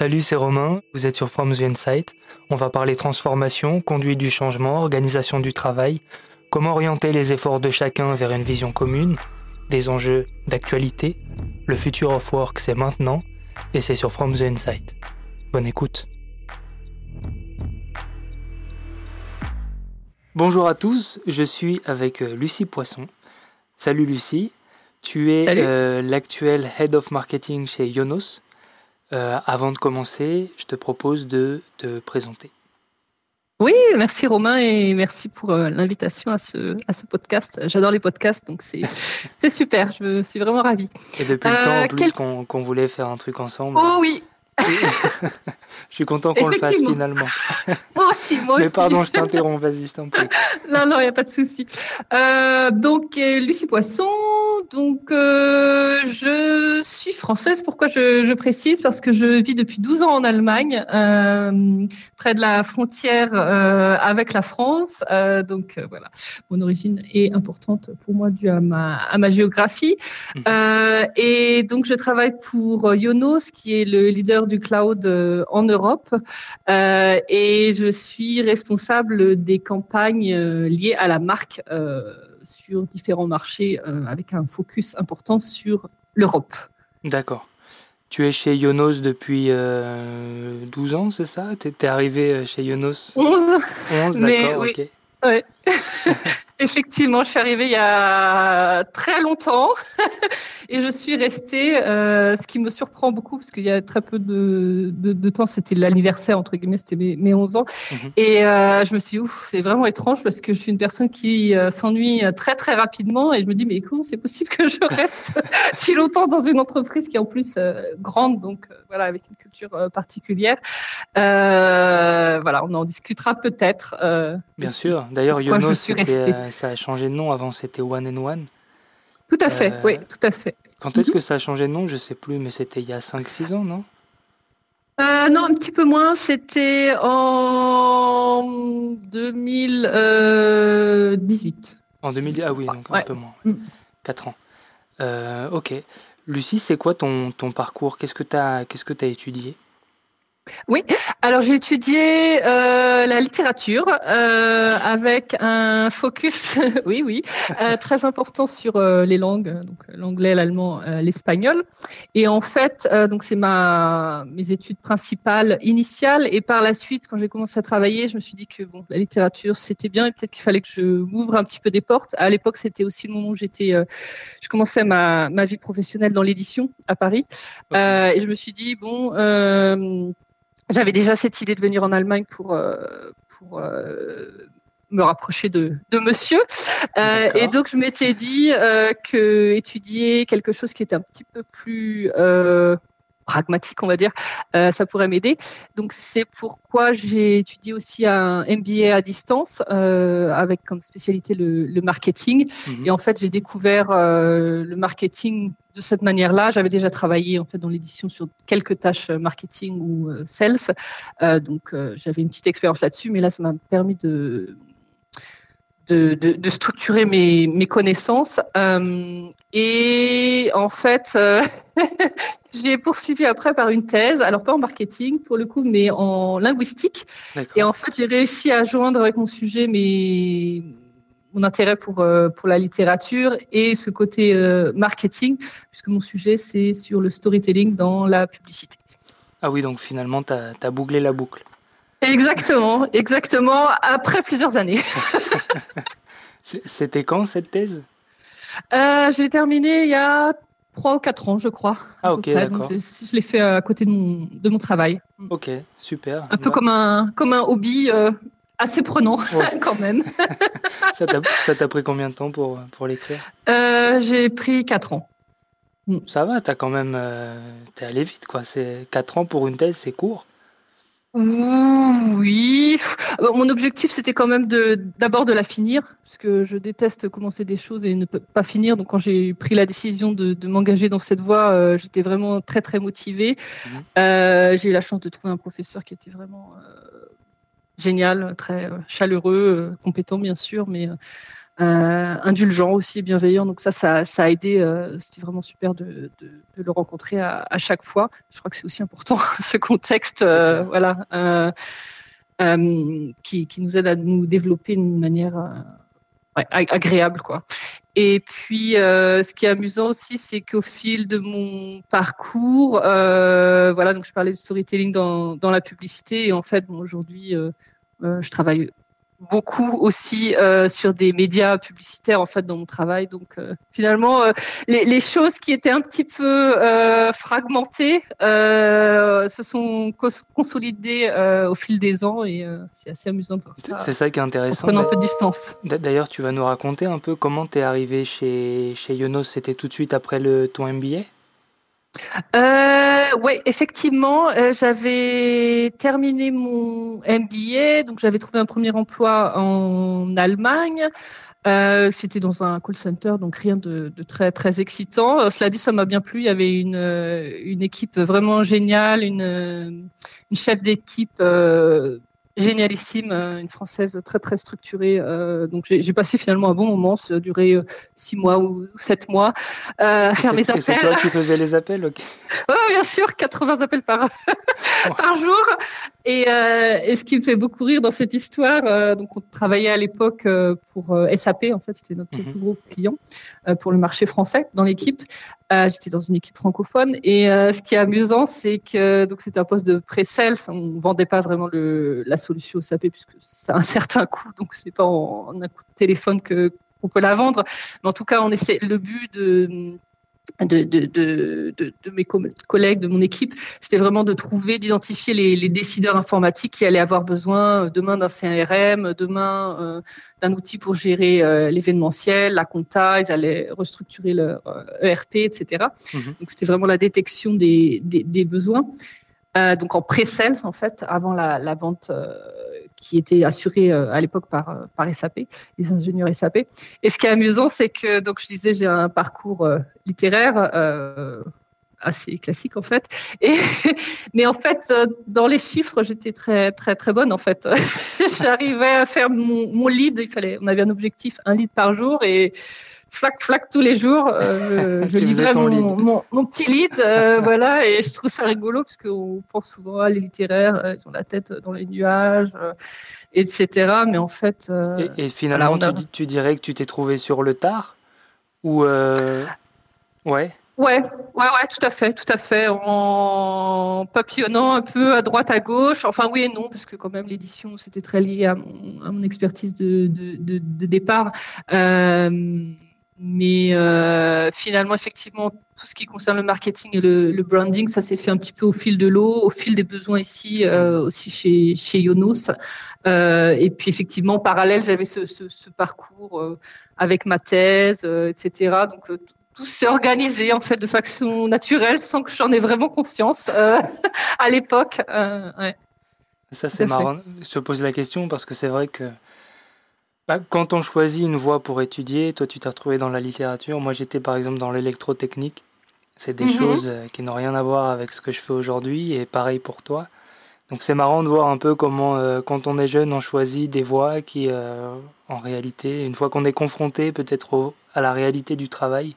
Salut, c'est Romain, vous êtes sur From the Insight. On va parler transformation, conduite du changement, organisation du travail, comment orienter les efforts de chacun vers une vision commune, des enjeux d'actualité. Le future of work, c'est maintenant, et c'est sur From the Insight. Bonne écoute. Bonjour à tous, je suis avec euh, Lucie Poisson. Salut Lucie, tu es euh, l'actuel Head of Marketing chez Yonos. Euh, avant de commencer, je te propose de te présenter. Oui, merci Romain et merci pour l'invitation à ce, à ce podcast. J'adore les podcasts, donc c'est super, je suis vraiment ravie. Et depuis le temps en plus qu'on voulait faire un truc ensemble. Oh oui, je suis content qu'on le fasse finalement. Moi aussi, moi Mais pardon, je t'interromps, vas-y, je t'en prie. non, non, il n'y a pas de souci. Euh, donc, euh, Lucie Poisson, donc euh, je suis française. Pourquoi je, précise? Parce que je vis depuis 12 ans en Allemagne, près de la frontière avec la France. donc voilà, mon origine est importante pour moi due à ma, à ma géographie. Mhm. et donc, je travaille pour Yonos, qui est le leader du cloud euh, en Europe euh, et je suis responsable des campagnes euh, liées à la marque sur différents marchés avec un focus important sur l'Europe. D'accord. Tu es chez Yonos depuis 12 ans, c'est ça? Tu es, arrivé chez Yonos 11. 11, d'accord, ok. Ouais. Effectivement, je suis arrivée il y a très longtemps et je suis restée, euh, ce qui me surprend beaucoup parce qu'il y a très peu de, de, temps, c'était l'anniversaire, entre guillemets, c'était mes, mes, 11 ans. Mhm. Et euh, je me suis dit, ouf, c'est vraiment étrange parce que je suis une personne qui euh, s'ennuie très très rapidement et je me dis, mais comment c'est possible que je reste si longtemps dans une entreprise qui est en plus grande, donc voilà, avec une culture particulière. voilà, on en discutera peut-être. Bien sûr. D'ailleurs, Yono, c'était ça a changé de nom. Avant, c'était One and One. Tout à fait, oui, euh, tout à fait. Quand est-ce mhm. que ça a changé de nom? Je sais plus, mais c'était il y a 5-6 ans, non? Euh, non, un petit peu moins. C'était en 2018. En 2018, ah oui, donc un peu moins. 4 mm. ans. Euh, ok. Lucie, c'est quoi ton, ton parcours? Qu'est-ce que tu as, qu'est-ce que as étudié? Oui, alors j'ai étudié euh, la littérature euh, avec un focus, oui, oui, euh, très important sur les langues, donc l'anglais, l'allemand, l'espagnol. Et en fait, donc c'est ma mes études principales initiales. Et par la suite, quand j'ai commencé à travailler, je me suis dit que bon, la littérature c'était bien et peut-être qu'il fallait que je m'ouvre un petit peu des portes. À l'époque, c'était aussi le moment où j'étais, je commençais ma ma vie professionnelle dans l'édition à Paris. et je me suis dit bon j'avais déjà cette idée de venir en Allemagne pour, euh, pour euh, me rapprocher de, de monsieur. Euh, et donc, je m'étais dit que étudier quelque chose qui était un petit peu plus pragmatique, on va dire, euh, ça pourrait m'aider. Donc c'est pourquoi j'ai étudié aussi un MBA à distance euh, avec comme spécialité le, marketing. Mhm. Et en fait, j'ai découvert euh, le marketing de cette manière-là. J'avais déjà travaillé en fait dans l'édition sur quelques tâches marketing ou sales, donc j'avais une petite expérience là-dessus. Mais là, ça m'a permis de de, de, structurer mes, mes connaissances. Euh, et en fait, euh, j'ai poursuivi après par une thèse, alors pas en marketing pour le coup, mais en linguistique. Et en fait, j'ai réussi à joindre avec mon sujet mes, mon intérêt pour, euh, pour la littérature et ce côté marketing, puisque mon sujet, c'est sur le storytelling dans la publicité. Ah oui, donc finalement, tu as, as bouclé la boucle. Exactement, exactement, après plusieurs années. C'était quand cette thèse? Euh, Je l'ai terminée il y a trois ou quatre ans, je crois. Ah ok, d'accord. Je, l'ai fait à côté de mon, de mon travail. Ok, super. Un peu comme un, comme un hobby euh, assez prenant quand même. ça t'a pris combien de temps pour, pour l'écrire? Euh, J'ai pris quatre ans. Ça va, t'as quand même... T'es allé vite, quoi. Quatre ans pour une thèse, c'est court. Oui, mon objectif c'était quand même de d'abord de la finir, parce que je déteste commencer des choses et ne pas finir. Donc quand j'ai pris la décision de, de m'engager dans cette voie, euh, j'étais vraiment très très motivée. Mmh. Euh, j'ai eu la chance de trouver un professeur qui était vraiment euh, génial, très chaleureux, compétent bien sûr, mais indulgent aussi, bienveillant. Donc ça, ça, ça a aidé. C'était vraiment super de, de, de le rencontrer à, à, chaque fois. Je crois que c'est aussi important ce contexte, voilà, qui, qui, nous aide à nous développer d'une manière ouais, agréable, quoi. Et puis, euh, ce qui est amusant aussi, c'est qu'au fil de mon parcours, euh, voilà, donc je parlais de storytelling dans, dans la publicité, et en fait, bon, aujourd'hui, euh, euh je travaille beaucoup aussi euh, sur des médias publicitaires en fait dans mon travail. Donc euh, finalement, euh, les, les, choses qui étaient un petit peu fragmentées se sont consolidées au fil des ans et c'est assez amusant de voir ça. C'est ça qui est intéressant. En prenant un peu de distance. D'ailleurs, tu vas nous raconter un peu comment tu es arrivé chez, chez Yonos. C'était tout de suite après le, ton MBA euh, oui, effectivement, euh, j'avais terminé mon MBA, donc j'avais trouvé un premier emploi en Allemagne. Euh, C'était dans un call center, donc rien de, très très excitant. Euh, cela dit, ça m'a bien plu. Il y avait une, euh, une équipe vraiment géniale, une, une chef d'équipe génialissime, euh, une française très très structurée. Euh, donc j'ai passé finalement un bon moment, ça a duré euh, six mois ou sept mois à faire mes appels. C'est toi qui faisais les appels, ok Oui, bien sûr, 80 appels par, par jour. Et, et, ce qui me fait beaucoup rire dans cette histoire, donc on travaillait à l'époque pour SAP, en fait c'était notre mhm. plus gros client pour le marché français dans l'équipe. Euh, j'étais dans une équipe francophone et euh, ce qui est amusant, c'est que donc c'était un poste de pré-sales. On vendait pas vraiment le, la solution SAP puisque c'est un certain coût, donc c'est pas en, en, un coup de téléphone que qu'on peut la vendre. Mais en tout cas, on essaie. Le but de de, de, de, de, mes collègues, de mon équipe, c'était vraiment de trouver, d'identifier les, les, décideurs informatiques qui allaient avoir besoin euh, demain d'un CRM, demain euh, d'un outil pour gérer euh, l'événementiel, la compta, ils allaient restructurer leur ERP, euh, e etc. Mhm. Donc c'était vraiment la détection des, des, des besoins. Donc en pré-sales en fait, avant la, la vente qui était assurée euh, à l'époque par, euh, par SAP, les ingénieurs SAP. Et ce qui est amusant, c'est que donc je disais j'ai un parcours euh, littéraire assez classique en fait. Et, mais en fait, dans les chiffres, j'étais très très très bonne en fait. J'arrivais à faire mon, mon lead. Il fallait, on avait un objectif, un lead par jour et flac flac tous les jours. Euh, je, je mon, mon, mon, petit lead, euh, voilà, et je trouve ça rigolo parce qu'on pense souvent à les littéraires, euh, ils ont la tête dans les nuages, euh, etc. Mais en fait, et, et, finalement, voilà, a... tu, tu, dirais que tu t'es trouvé sur le tard ou ouais? Ouais, ouais, ouais, tout à fait, tout à fait, en papillonnant un peu à droite, à gauche. Enfin, oui et non, parce que quand même l'édition, c'était très lié à mon, à mon expertise de, de, de, de départ. Euh, mais euh, finalement, effectivement, tout ce qui concerne le marketing et le, le branding, ça s'est fait un petit peu au fil de l'eau, au fil des besoins ici, euh, aussi chez, chez Yonos. Euh, et puis, effectivement, en parallèle, j'avais ce, ce, ce, parcours avec ma thèse, etc. Donc, tout s'est organisé en fait de façon naturelle, sans que j'en ai vraiment conscience à l'époque. Ouais. Ça, c'est marrant. Je te pose la question parce que c'est vrai que bah, quand on choisit une voie pour étudier, toi tu t'es retrouvé dans la littérature, moi j'étais par exemple dans l'électrotechnique. C'est des mm -hmm. choses euh, qui n'ont rien à voir avec ce que je fais aujourd'hui et pareil pour toi. Donc c'est marrant de voir un peu comment euh, quand on est jeune on choisit des voies qui euh, en réalité, une fois qu'on est confronté peut-être à la réalité du travail,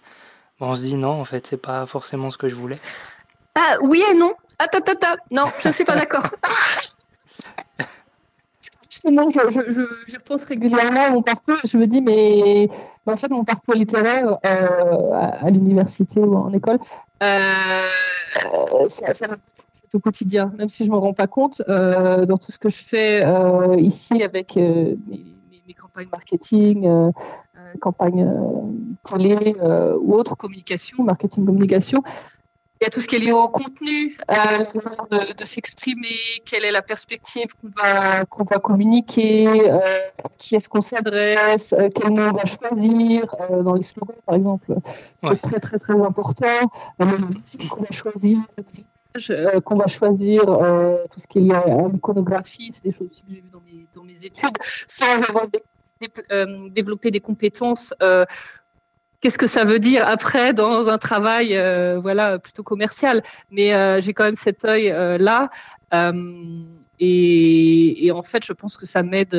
bon, on se dit non en fait c'est pas forcément ce que je voulais. Ah oui et non. Attends, attends, attends. Non, je suis pas d'accord. justement, je, je, pense régulièrement à mon parcours. Je me dis, mais en fait, mon parcours littéraire euh, à, l'université ou en école, euh, ça, ça au quotidien, même si je ne me rends pas compte euh, dans tout ce que je fais euh, ici avec euh, mes, mes, campagnes marketing, euh, campagnes télé ou autres communication, marketing communication il y a tout ce qui est lié au contenu, euh, de, de s'exprimer, quelle est la perspective qu'on va, qu'on va communiquer, euh, qui est-ce qu'on s'adresse, euh, quel nom on va choisir, dans les slogans par exemple. C'est ouais. très très très important. Qu'on va choisir, qu'on va choisir tout ce qui est lié à l'iconographie, c'est des choses aussi que j'ai vues dans mes, dans mes études, sans avoir des, développé des compétences qu'est-ce que ça veut dire après dans un travail euh, voilà plutôt commercial mais euh, j'ai quand même cet œil euh, là et, et, en fait je pense que ça m'aide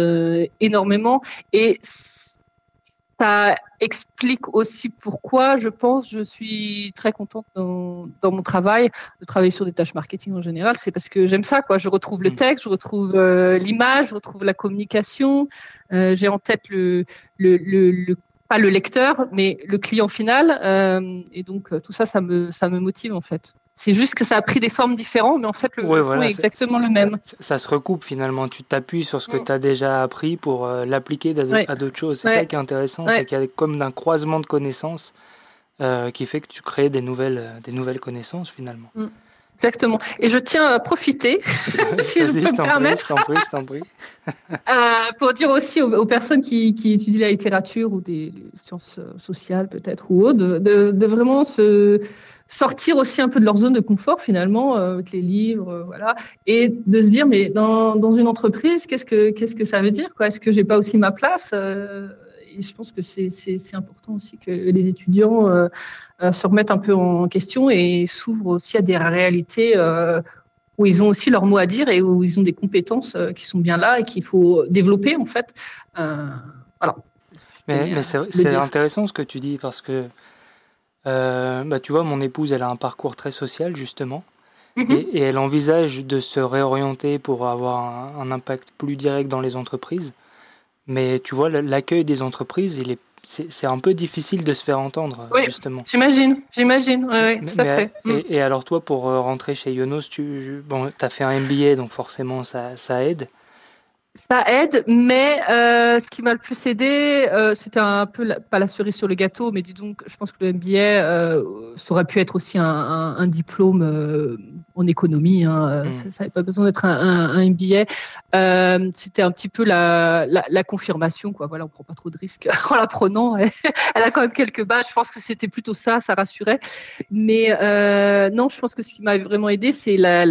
énormément et ça explique aussi pourquoi, je pense, je suis très contente dans, mon travail, de travailler sur des tâches marketing en général. C'est parce que j'aime ça, quoi. Je retrouve le mm. texte, je retrouve l'image, je retrouve la communication. J'ai en tête le, le, le, pas le lecteur, mais le client final. Euh, et donc, tout ça, ça me, ça me motive, en fait. C'est juste que ça a pris des formes différentes, mais en fait, le, fond est exactement le même. Ça, se recoupe finalement. Tu t'appuies sur ce que mm. tu as déjà appris pour euh, l'appliquer à, d'autres choses. C'est ça qui est intéressant, c'est qu'il y a comme un croisement de connaissances euh, qui fait que tu crées des nouvelles, euh, des nouvelles connaissances finalement. Mm. Exactement. Et je tiens à profiter, si je peux me permettre, pour dire aussi aux, personnes qui, étudient la littérature ou des sciences sociales peut-être ou autres, de, de vraiment se sortir aussi un peu de leur zone de confort finalement euh, avec les livres, euh, voilà, et de se dire mais dans, dans une entreprise, qu'est-ce que qu'est-ce que ça veut dire quoi? Est-ce que j'ai pas aussi ma place euh, Et je pense que c'est important aussi que les étudiants se remettent un peu en question et s'ouvrent aussi à des réalités où ils ont aussi leur mot à dire et où ils ont des compétences qui sont bien là et qu'il faut développer en fait. voilà. Mais, mais c'est intéressant ce que tu dis parce que euh, bah, tu vois, mon épouse, elle a un parcours très social, justement. Mhm. Et, elle envisage de se réorienter pour avoir un, impact plus direct dans les entreprises. Mais tu vois, l'accueil des entreprises, il est, c'est, un peu difficile de se faire entendre, oui, justement. J'imagine, j'imagine, oui, tout à fait. Mm. Et, alors, toi, pour euh, rentrer chez Yonos, tu bon, as fait un MBA, donc forcément, ça, ça aide. Ça aide, mais euh, ce qui m'a le plus aidé, euh, c'était un peu pas la cerise sur le gâteau, mais dis donc, je pense que le MBA, euh, ça aurait pu être aussi un, un, un diplôme en économie. Hein, mm. Ça n'avait pas besoin d'être un, un, MBA. Euh, c'était un petit peu la, la, la, confirmation, quoi. Voilà, on prend pas trop de risques en la prenant. Elle, a quand même quelques bases. Je pense que c'était plutôt ça, ça rassurait. Mais euh, non, je pense que ce qui m'a vraiment aidé, c'est la,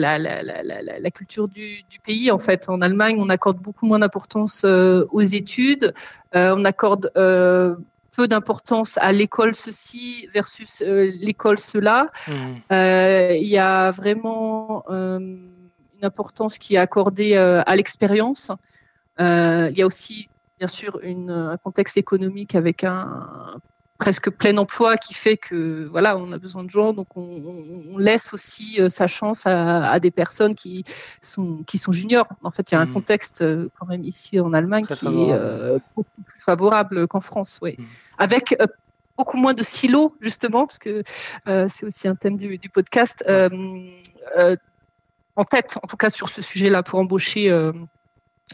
culture du, du pays. En fait, en Allemagne, on accorde beaucoup moins d'importance euh, aux études. Euh, on accorde euh, peu d'importance à l'école ceci versus euh, l'école cela. Mmh. Euh, il y a vraiment euh, une importance qui est accordée à l'expérience. il y a aussi, bien sûr, une, un contexte économique avec un presque plein emploi qui fait que voilà on a besoin de gens. Donc on, laisse aussi sa chance à, des personnes qui sont qui sont juniors. En fait il y a un mmh. contexte quand même ici en Allemagne qui est beaucoup plus favorable qu'en France oui mmh avec euh, beaucoup moins de silos, justement, parce que euh, c'est aussi un thème du, podcast, euh, en tête, en tout cas sur ce sujet-là, pour embaucher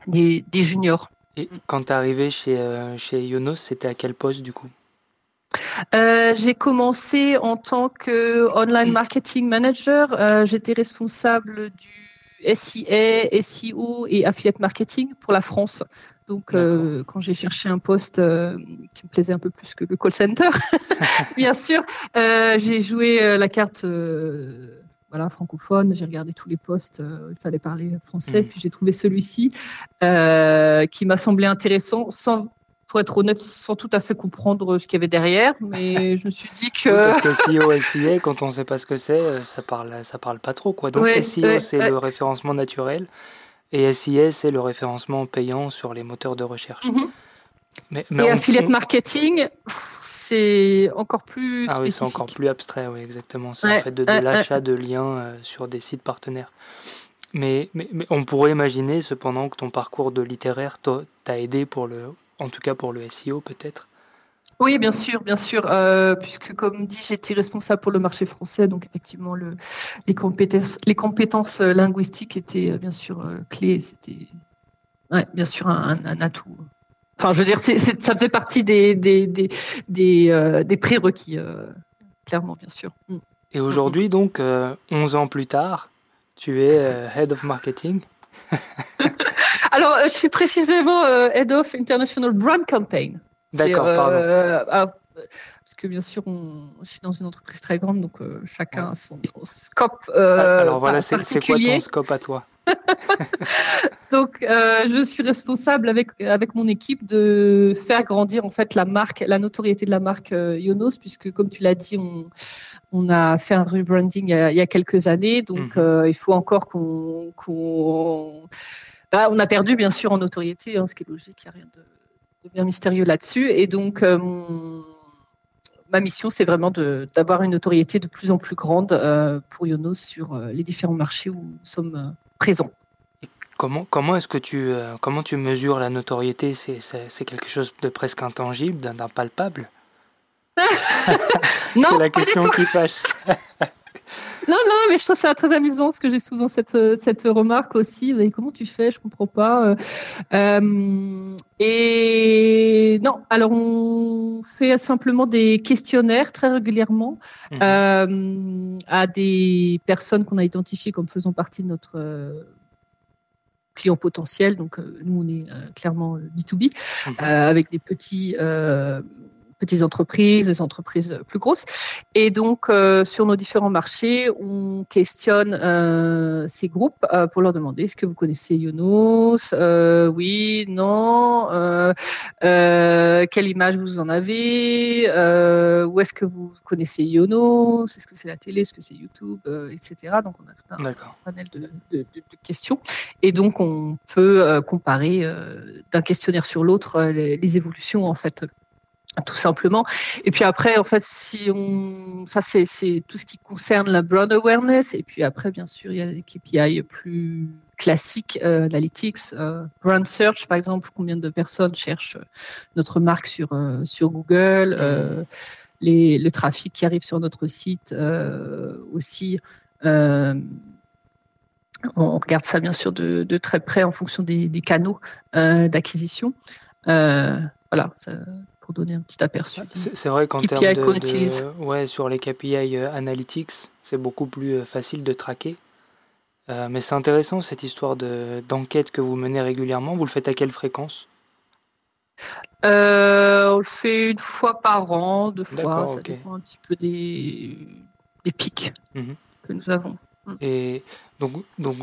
des, juniors. Et quand tu es arrivé chez, chez Yonos, c'était à quel poste du coup? J'ai commencé en tant que online marketing manager. J'étais responsable du SIA, SEO et affiliate marketing pour la France. Donc, euh, quand j'ai cherché un poste euh, qui me plaisait un peu plus que le call center, bien sûr, euh, j'ai joué la carte voilà, francophone. J'ai regardé tous les postes, il fallait parler français. Mm. Puis j'ai trouvé celui-ci qui m'a semblé intéressant, sans, pour être honnête, sans tout à fait comprendre ce qu'il y avait derrière. Mais je me suis dit que. parce que SEO, SIA, quand on ne sait pas ce que c'est, ça parle, ça parle pas trop. Quoi. Donc, SEO, c'est le référencement naturel. Et SIS, c'est le référencement payant sur les moteurs de recherche. Mhm. Mais, et affiliate marketing, c'est encore plus ah oui, c'est encore plus abstrait, oui, exactement. C'est en fait de, l'achat de liens euh, sur des sites partenaires. Mais, mais, mais, on pourrait imaginer cependant que ton parcours de littéraire t'a aidé pour le, en tout cas pour le SEO peut-être. Oui, bien sûr, bien sûr, euh, puisque comme dit, j'étais responsable pour le marché français, donc effectivement, le, les compétences, les compétences euh, linguistiques étaient euh, bien sûr clés. C'était, ouais, bien sûr, un, un, atout. Enfin, je veux dire, ça faisait partie des des des des, des prérequis, clairement, bien sûr. Mm. Et aujourd'hui, donc, 11 ans plus tard, tu es head of marketing. Alors, je suis précisément head of international brand campaign. D'accord, pardon. Euh, parce que bien sûr, on, je suis dans une entreprise très grande, donc euh, chacun a son, scope. Euh, Alors voilà, c'est quoi ton scope à toi? Donc, je suis responsable avec avec mon équipe de faire grandir en fait la marque, la notoriété de la marque Yonos, puisque comme tu l'as dit, on on a fait un rebranding il y a, quelques années, donc mhm. il faut encore qu'on bah, on a perdu bien sûr en notoriété, hein, ce qui est logique, il n'y a rien de devient mystérieux là-dessus. Et donc, ma mission, c'est vraiment d'avoir une notoriété de plus en plus grande pour Yonos sur les différents marchés où nous sommes présents. Comment, comment est-ce que tu, comment tu mesures la notoriété? C'est quelque chose de presque intangible, d'impalpable C'est la question qui fâche. Non, non, mais je trouve ça très amusant parce que j'ai souvent cette, cette remarque aussi. Mais comment tu fais? Je comprends pas. Euh, et non, alors on fait simplement des questionnaires très régulièrement mhm. euh, à des personnes qu'on a identifiées comme faisant partie de notre euh, client potentiel. Donc nous, on est clairement B2B mhm. avec des petits petites entreprises, des entreprises plus grosses. Et donc, euh, sur nos différents marchés, on questionne euh, ces groupes euh, pour leur demander est-ce que vous connaissez Yonos Oui, non. quelle image vous en avez Où est-ce que vous connaissez Yonos Est-ce que c'est la télé Est-ce que c'est YouTube Etc. Donc, on a tout un panel de, de, questions. Et donc, on peut comparer d'un questionnaire sur l'autre les, les évolutions en fait tout simplement. Et puis après, en fait, si on, ça c'est tout ce qui concerne la brand awareness. Et puis après, bien sûr, il y a des KPI plus classiques, euh, analytics, euh, brand search, par exemple, combien de personnes cherchent notre marque sur euh, sur Google, euh, les, le trafic qui arrive sur notre site aussi. on regarde ça bien sûr de, très près en fonction des, canaux d'acquisition. voilà. Donner un petit aperçu. C'est vrai qu'en termes de, ouais, sur les KPI euh, analytics, c'est beaucoup plus euh, facile de traquer. Euh, mais c'est intéressant cette histoire d'enquête que vous menez régulièrement. Vous le faites à quelle fréquence? On le fait une fois par an, deux fois. Ça dépend un petit peu des, des pics mhm. que nous avons. Mm. Et donc, donc,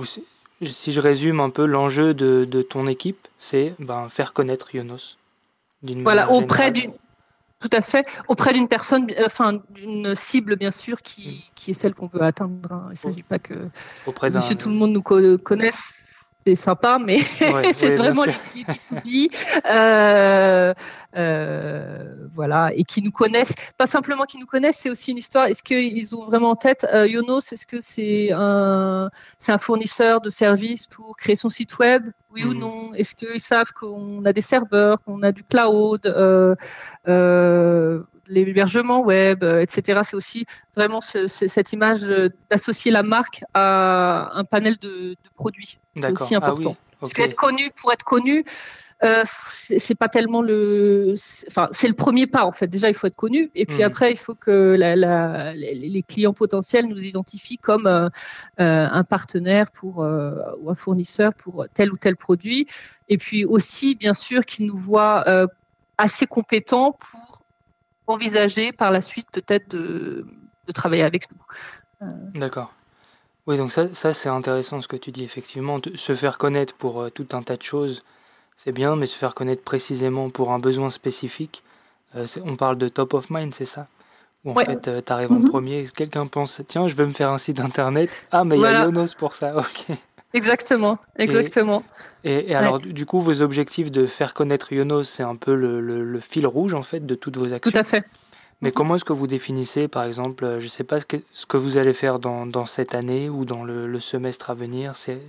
si je résume un peu, l'enjeu de, de, ton équipe, c'est ben, faire connaître Yonos. Voilà, auprès d'une. Tout à fait, auprès d'une personne, enfin d'une cible bien sûr qui, mm. qui est celle qu'on veut atteindre. Hein. Il ne s'agit pas que auprès Monsieur tout le monde nous connaisse c'est sympa, mais c'est vraiment les euh, euh, voilà, et qui nous connaissent. Pas simplement qui nous connaissent, c'est aussi une histoire. Est-ce qu'ils ont vraiment en tête euh, Yonos Est-ce que c'est un, c'est un fournisseur de services pour créer son site web? Oui ou hmm. non? Est-ce qu'ils savent qu'on a des serveurs, qu'on a du cloud euh, euh l'hébergement web, etc. C'est aussi vraiment cette image d'associer la marque à un panel de, de produits. C'est aussi ah important. Parce qu'être connu pour être connu, euh, c'est pas tellement le, enfin c'est le premier pas en fait. Déjà il faut être connu et puis hmm. après il faut que la, les clients potentiels nous identifient comme euh, euh, un partenaire pour ou un fournisseur pour tel ou tel produit et puis aussi bien sûr qu'ils nous voient assez compétents pour envisager par la suite peut-être de, de travailler avec nous. D'accord. Oui, donc ça, ça c'est intéressant ce que tu dis, effectivement. se faire connaître pour euh, tout un tas de choses, c'est bien, mais se faire connaître précisément pour un besoin spécifique, euh, on parle de top of mind, c'est ça? Où en fait, euh, tu arrives en mhm. premier, quelqu'un pense, tiens, je veux me faire un site internet. Ah, mais il y a Yonos pour ça, ok. Exactement, exactement. Et, alors, du coup, vos objectifs de faire connaître Yonos, c'est un peu le, le, fil rouge, en fait, de toutes vos actions? Tout à fait. Mais comment est-ce que vous définissez, par exemple, euh, je ne sais pas ce que, ce que, vous allez faire dans, dans, cette année ou dans le, le semestre à venir c'est,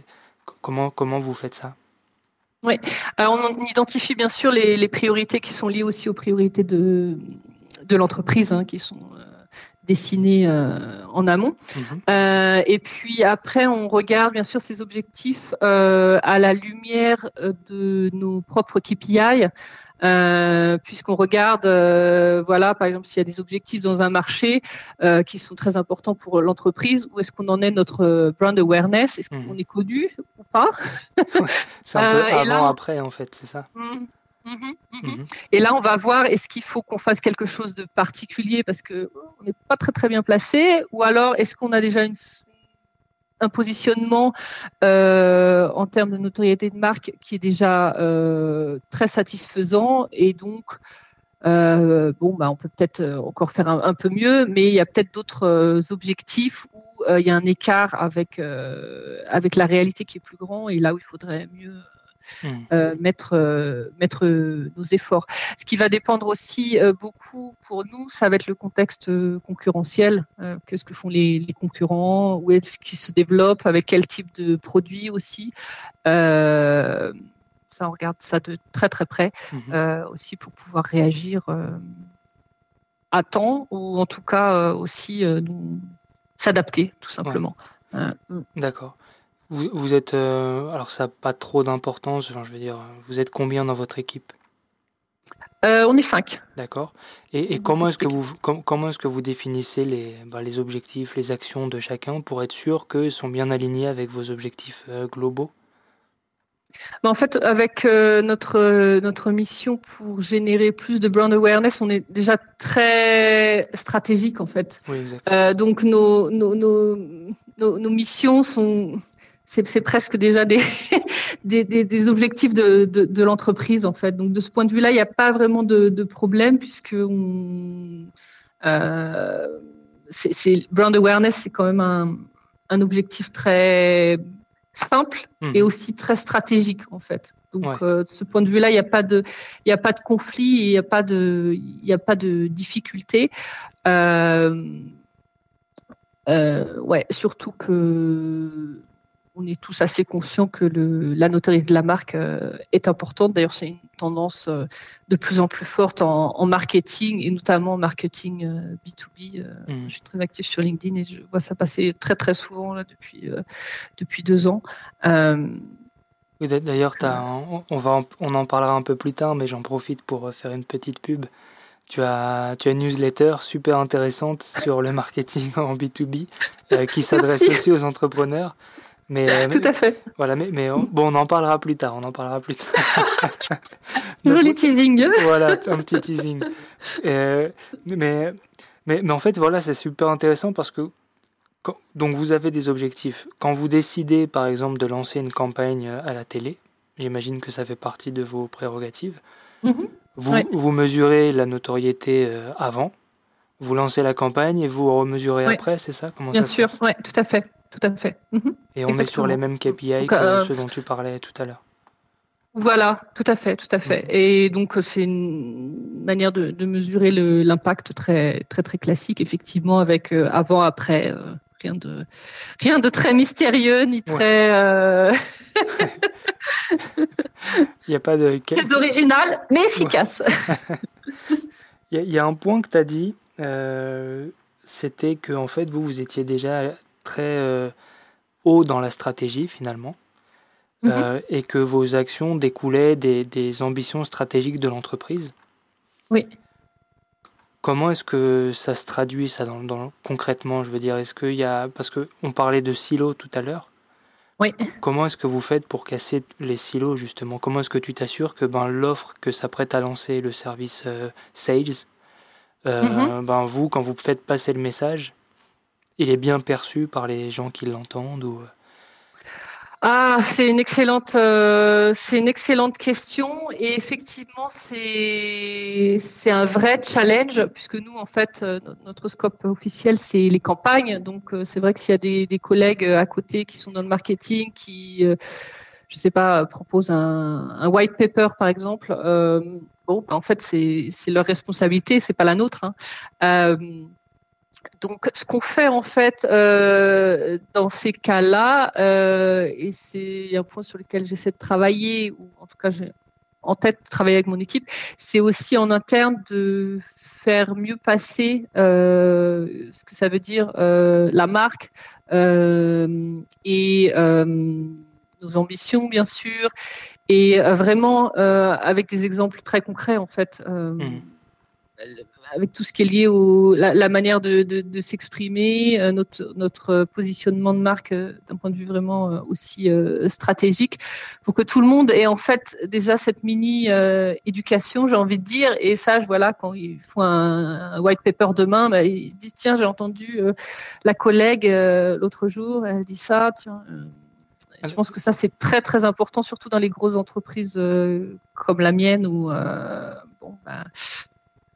comment, comment vous faites ça? Oui, alors on identifie bien sûr les, les, priorités qui sont liées aussi aux priorités de, de l'entreprise, hein, qui sont euh, dessinées euh, en amont. Mhm. Euh, et puis après, on regarde bien sûr ces objectifs euh, à la lumière de nos propres KPI. Euh, puisqu'on regarde, euh, voilà, par exemple, s'il y a des objectifs dans un marché euh, qui sont très importants pour l'entreprise, où est-ce qu'on en est notre brand awareness? Est-ce qu'on mhm. est connu ou pas? C'est un peu avant, après, en fait, c'est ça. Mhm, mhm, Et là, on va voir est-ce qu'il faut qu'on fasse quelque chose de particulier parce que on n'est pas très très bien placé, ou alors est-ce qu'on a déjà une, un positionnement euh, en termes de notoriété de marque qui est déjà euh, très satisfaisant et donc euh, bon bah on peut peut-être encore faire un, peu mieux mais il y a peut-être d'autres objectifs où il y a un écart avec avec la réalité qui est plus grand et là où il faudrait mieux hmm. mettre, mettre nos efforts. Ce qui va dépendre aussi beaucoup pour nous, ça va être le contexte concurrentiel. Qu'est-ce que font les, les concurrents Où est-ce qu'ils se développent Avec quel type de produits aussi ça, on regarde ça de très très près mmh aussi pour pouvoir réagir à temps ou en tout cas aussi s'adapter tout simplement. Mmh. D'accord. Vous, vous, êtes alors ça n'a pas trop d'importance. je veux dire, vous êtes combien dans votre équipe? On est cinq. D'accord. Et, comment est-ce que vous comment est-ce que vous définissez les bah, les objectifs, les actions de chacun pour être sûr qu'ils sont bien alignés avec vos objectifs globaux? En fait, avec euh, notre, notre mission pour générer plus de brand awareness, on est déjà très stratégique en fait. Euh, donc nos, nos, nos, nos, missions sont, c'est presque déjà des, des, des, objectifs de, de, de l'entreprise en fait. Donc de ce point de vue-là, il n'y a pas vraiment de, de problème puisque on, euh, brand awareness, c'est quand même un, un objectif très simple hmm. et aussi très stratégique en fait. Donc euh, de ce point de vue-là, il n'y a pas de, il a pas de conflit, il n'y a pas de, il a pas de difficulté. Euh, euh, ouais, surtout que on est tous assez conscients que le, la notoriété de la marque euh, est importante. D'ailleurs, c'est une tendance euh, de plus en plus forte en, marketing et notamment en marketing B2B. Euh, mm. Je suis très active sur LinkedIn et je vois ça passer très très souvent là, depuis, depuis deux ans. D'ailleurs, on, va on en parlera un peu plus tard, mais j'en profite pour faire une petite pub. Tu as, tu as une newsletter super intéressante sur le marketing en B2B qui s'adresse aussi aux entrepreneurs. Mais, Tout à fait. Voilà, mais, mais on, bon, on en parlera plus tard. On en parlera plus tard. Joli teasing. voilà, un petit teasing. Euh, mais, mais, mais en fait, voilà, c'est super intéressant parce que donc vous avez des objectifs. Quand vous décidez, par exemple, de lancer une campagne à la télé, j'imagine que ça fait partie de vos prérogatives. Mm-hmm. vous, vous mesurez la notoriété euh, avant, vous lancez la campagne et vous remesurez après, c'est ça? Comment Bien sûr, oui, tout à fait tout à fait. Mhm. Et on met sur les mêmes KPI que euh, ceux dont tu parlais tout à l'heure. Voilà, tout à fait, tout à fait. Mhm. Et donc c'est une manière de, mesurer l'impact très très très classique, effectivement, avec euh, avant après. Euh, rien de rien de très mystérieux ni très. Il n'y a pas de. Très original, mais efficace. Il y, a un point que tu as dit, c'était que en fait vous vous étiez déjà très euh, haut dans la stratégie finalement, mhm. euh, et que vos actions découlaient des, ambitions stratégiques de l'entreprise. Oui. Comment est-ce que ça se traduit ça dans, concrètement Je veux dire, est-ce qu'il y a parce que on parlait de silos tout à l'heure. Oui. Comment est-ce que vous faites pour casser les silos justement? Comment est-ce que tu t'assures que ben l'offre que s'apprête à lancer le service euh, sales, mhm. ben vous quand vous faites passer le message, il est bien perçu par les gens qui l'entendent ou... Euh? Ah, c'est une excellente, euh, une excellente question et effectivement c'est un vrai challenge puisque nous en fait euh, notre scope officiel c'est les campagnes donc c'est vrai que s'il y a des, collègues à côté qui sont dans le marketing qui je sais pas proposent un, white paper par exemple bon en fait c'est c'est leur responsabilité c'est pas la nôtre hein donc, ce qu'on fait en fait euh, dans ces cas-là, euh, et c'est un point sur lequel j'essaie de travailler, ou en tout cas j'ai en tête de travailler avec mon équipe, c'est aussi en interne de faire mieux passer euh, ce que ça veut dire la marque et nos ambitions, bien sûr, et vraiment avec des exemples très concrets en fait. Mmh avec tout ce qui est lié au la, manière de, s'exprimer, euh, notre, notre positionnement de marque euh, d'un point de vue vraiment euh, aussi stratégique, pour que tout le monde ait en fait déjà cette mini éducation, j'ai envie de dire. Et ça, voilà, quand ils font un, white paper demain, bah, ils se disent tiens, j'ai entendu la collègue l'autre jour, elle dit ça, tiens. je pense que ça, c'est très, très important, surtout dans les grosses entreprises comme la mienne, où bon, bah,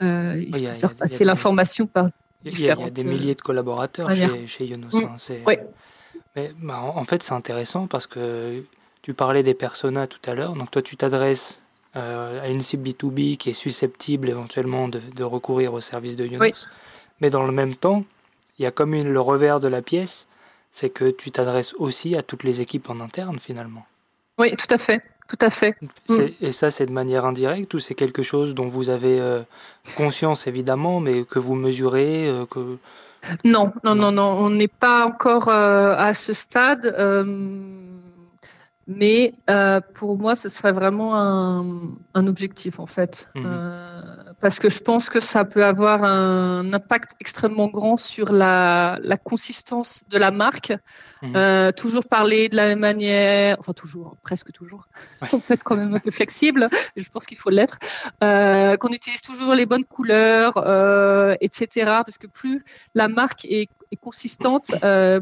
euh, il faut faire passer l'information par différentes... Il y, a des milliers de collaborateurs chez, chez Yonos. Mmh. Hein, Mais bah, en fait, c'est intéressant parce que tu parlais des personas tout à l'heure. Donc toi, tu t'adresses à une cible B2B qui est susceptible éventuellement de, recourir au service de Yonos. Mais dans le même temps, il y a comme une, le revers de la pièce, c'est que tu t'adresses aussi à toutes les équipes en interne finalement. Oui, tout à fait. Tout à fait. Mm. Et ça, c'est de manière indirecte ou c'est quelque chose dont vous avez euh, conscience évidemment, mais que vous mesurez euh, que... Non, non, non, non, on n'est pas encore euh, à ce stade. Mais pour moi, ce serait vraiment un, objectif en fait. Mhm parce que je pense que ça peut avoir un impact extrêmement grand sur la, consistance de la marque. Mhm. Euh, toujours parler de la même manière, enfin toujours, presque toujours. On peut être quand même un peu flexible, je pense qu'il faut l'être. Euh, qu'on utilise toujours les bonnes couleurs, euh, etc. Parce que plus la marque est, consistante,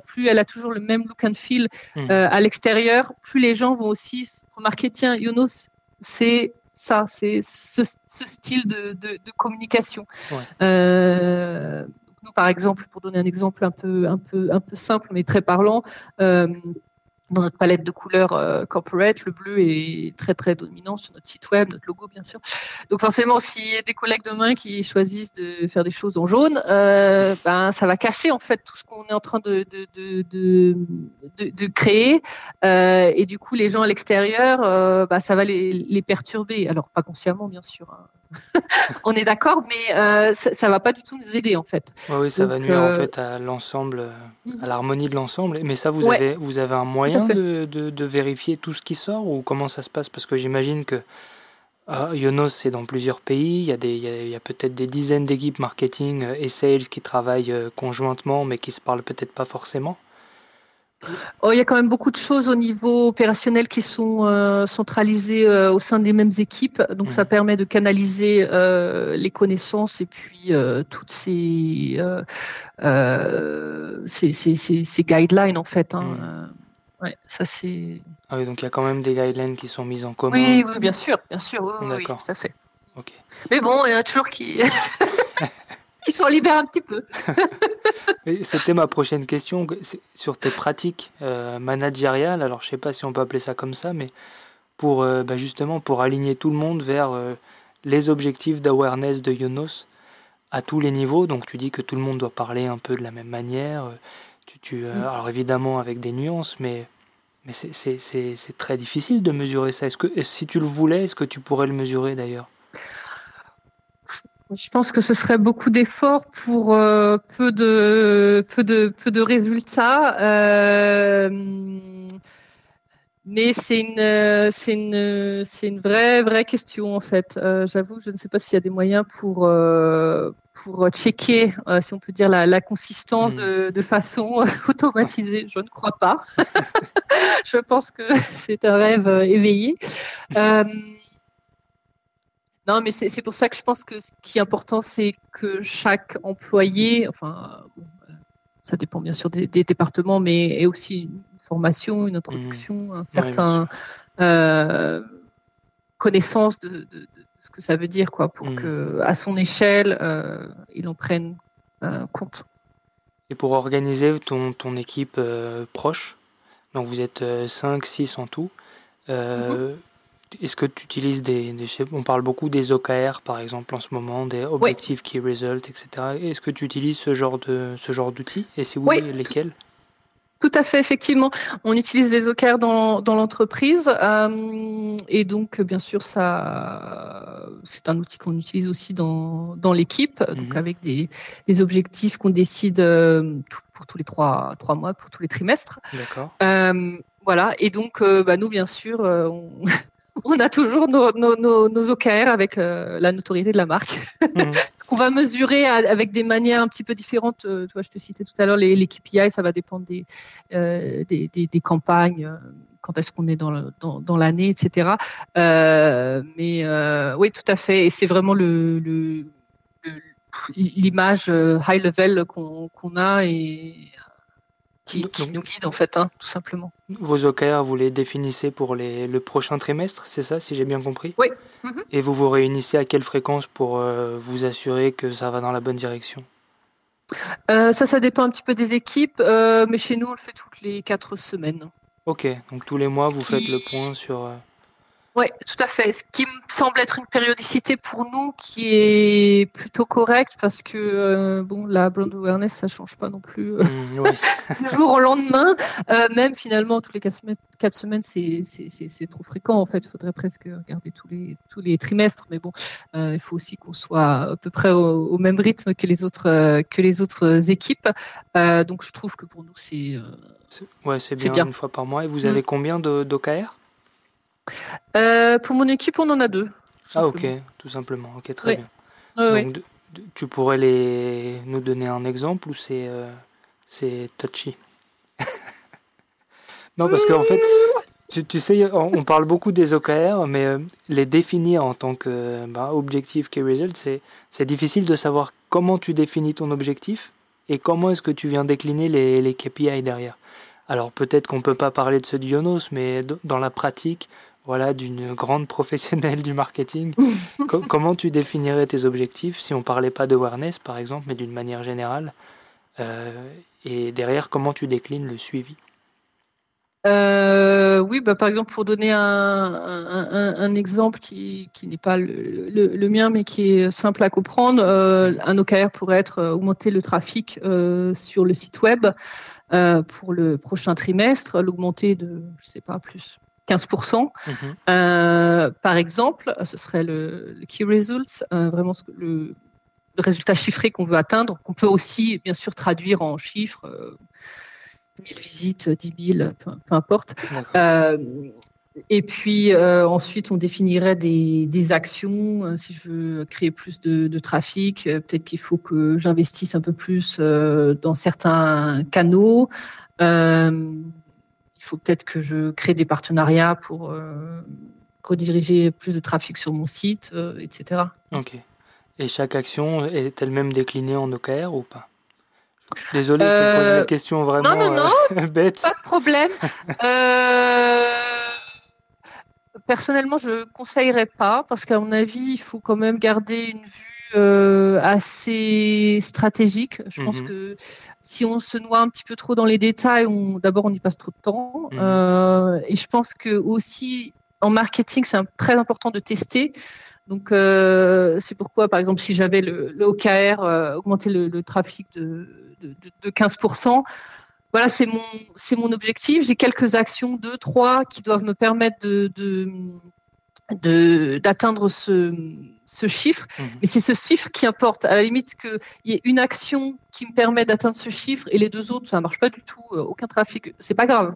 plus elle a toujours le même look and feel mhm. à l'extérieur, plus les gens vont aussi remarquer, tiens, Yonos, c'est ça, c'est ce, style de, communication. Euh, nous, par exemple, pour donner un exemple un peu, un peu, un peu simple mais très parlant, euh, dans notre palette de couleurs euh, corporate, le bleu est très très dominant sur notre site web, notre logo bien sûr. Donc forcément, s'il y a des collègues demain qui choisissent de faire des choses en jaune, euh, ben ça va casser en fait tout ce qu'on est en train de de, de, de, de créer. Euh, et du coup, les gens à l'extérieur, euh, ben, ça va les, les, perturber. Alors pas consciemment bien sûr. Hein. on est d'accord, mais euh, ça, ne va pas du tout nous aider en fait. oui, ça va nuire en fait à l'ensemble, à l'harmonie de l'ensemble. Mais ça, vous avez, vous avez un moyen de, de, vérifier tout ce qui sort ou comment ça se passe? Parce que j'imagine que ah, Yonos, c'est dans plusieurs pays. Il y a, des, il y a, peut-être des dizaines d'équipes marketing et sales qui travaillent euh, conjointement, mais qui se parlent peut-être pas forcément. Oh, il y a quand même beaucoup de choses au niveau opérationnel qui sont euh, centralisées euh, au sein des mêmes équipes. Donc, ça mmh. permet de canaliser euh, les connaissances et puis toutes ces, ces, ces, ces, guidelines, en fait. Hein. Mmh. Ouais, ça c'est. Ah oui, donc il y a quand même des guidelines qui sont mises en commun. Oui, oui bien sûr, bien sûr, oui, oui, tout à fait. Mais bon, il y en a toujours qui. qui s'en libèrent un petit peu. C'était ma prochaine question sur tes pratiques euh, managériales. Alors, je ne sais pas si on peut appeler ça comme ça, mais pour euh, bah, justement pour aligner tout le monde vers euh, les objectifs d'awareness de Yonos à tous les niveaux. Donc, tu dis que tout le monde doit parler un peu de la même manière. Tu, tu mm. Alors, évidemment, avec des nuances, mais, mais c'est très difficile de mesurer ça. Est-ce que si tu le voulais, est-ce que tu pourrais le mesurer d'ailleurs? Je pense que ce serait beaucoup d'efforts pour euh, peu de peu de peu de résultats. Euh, mais c'est une c'est une c'est une vraie vraie question en fait. Euh, j'avoue, je ne sais pas s'il y a des moyens pour pour checker, si on peut dire la, la consistance hmm. de, de, façon automatisée. Je ne crois pas. je pense que c'est un rêve éveillé. Non, mais c'est pour ça que je pense que ce qui est important, c'est que chaque employé, enfin, ça dépend bien sûr des, départements, mais est aussi une formation, une introduction, mmh. un certain euh, connaissance de, ce que ça veut dire, quoi, pour mmh. que à son échelle, euh, il en prenne euh, compte. Et pour organiser ton, ton équipe proche, donc vous êtes 5, 6 en tout, mmh est-ce que tu utilises des, On parle beaucoup des OKR, par exemple, en ce moment, des Objective Key Result, etc. Est-ce que tu utilises ce genre d'outils? Et si oui, lesquels? Tout à fait, effectivement. On utilise des OKR dans, dans l'entreprise euh, et donc bien sûr ça c'est un outil qu'on utilise aussi dans, dans l'équipe, donc mhm. avec des, des objectifs qu'on décide euh, pour tous les trois, trois mois, pour tous les trimestres. D'accord. Euh, voilà, et donc bah, nous bien sûr on, on a toujours nos, nos, OKR avec euh, la notoriété de la marque, mhm. qu'on va mesurer avec des manières un petit peu différentes. Euh, toi, je te citais tout à l'heure les, les, KPI, ça va dépendre des, euh, des, campagnes, quand est-ce qu'on est dans, l'année, dans, etc. mais oui, tout à fait. Et c'est vraiment le, l'image high level qu'on, qu'on a et qui, nous guide en fait, hein, tout simplement. Vos OKR, vous les définissez pour les, le prochain trimestre, c'est ça, si j'ai bien compris? Oui. Mhm. Et vous vous réunissez à quelle fréquence pour euh, vous assurer que ça va dans la bonne direction? Euh, Ça, ça dépend un petit peu des équipes, euh, mais chez nous, on le fait toutes les quatre semaines. Ok, donc tous les mois, vous faites le point sur... Oui, tout à fait. Ce qui me semble être une périodicité pour nous qui est plutôt correcte parce que euh, bon, la brand awareness, ça change pas non plus euh, mm, du jour au lendemain. Euh, même finalement, tous les quatre semaines, quatre semaines c'est trop fréquent. En fait, il faudrait presque regarder tous les, tous les trimestres. Mais bon, il faut aussi qu'on soit à peu près au, même rythme que les autres, que les autres équipes. donc, je trouve que pour nous, c'est ouais, c'est bien, une fois par mois. Et vous avez mm. combien d'OKR euh, pour mon équipe, on en a deux. Ah ok, tout simplement. Ok, très bien. Donc, tu pourrais les... nous donner un exemple ou c'est euh, c'est touchy? Non, parce qu'en fait, tu, tu, sais, on, parle beaucoup des OKR, mais euh, les définir en tant que bah, objectif key result, c'est difficile de savoir comment tu définis ton objectif et comment est-ce que tu viens décliner les, les KPI derrière. Alors peut-être qu'on ne peut pas parler de ce Dionos, mais dans la pratique, voilà, d'une grande professionnelle du marketing. comment tu définirais tes objectifs si on parlait pas de awareness, par exemple, mais d'une manière générale euh, Et derrière, comment tu déclines le suivi? Euh, oui, bah, par exemple, pour donner un, exemple qui, n'est pas le, mien, mais qui est simple à comprendre, euh, un OKR pourrait être augmenter le trafic sur le site web pour le prochain trimestre, l'augmenter de, je sais pas, plus 15%. Mhm. Euh, par exemple, ce serait le, key results, euh, vraiment le, résultat chiffré qu'on veut atteindre, qu'on peut aussi bien sûr traduire en chiffres, 1000 euh, visites, 10 000, peu, importe. et puis ensuite, on définirait des, actions. si je veux créer plus de, de trafic, peut-être qu'il faut que j'investisse un peu plus dans certains canaux faut peut-être que je crée des partenariats pour euh, rediriger plus de trafic sur mon site, euh, etc. Ok. Et chaque action est elle-même déclinée en OKR ou pas? Désolé, je te pose la euh, question vraiment non, non, non, bête. Pas de problème. personnellement, je ne conseillerais pas parce qu'à mon avis, il faut quand même garder une vue assez stratégique. Je pense mhm. que si on se noie un petit peu trop dans les détails, d'abord on y passe trop de temps. Mhm. Euh, et je pense que aussi en marketing, c'est très important de tester. Donc euh, c'est pourquoi, par exemple, si j'avais le, OKR, euh, augmenter le, trafic de, 15%, voilà, c'est mon, c'est mon objectif. J'ai quelques actions, deux, trois, qui doivent me permettre de, d'atteindre ce, ce, chiffre. Mhm. Mais c'est ce chiffre qui importe. À la limite qu'il y ait une action qui me permet d'atteindre ce chiffre et les deux autres, ça ne marche pas du tout, euh, aucun trafic, c'est pas grave.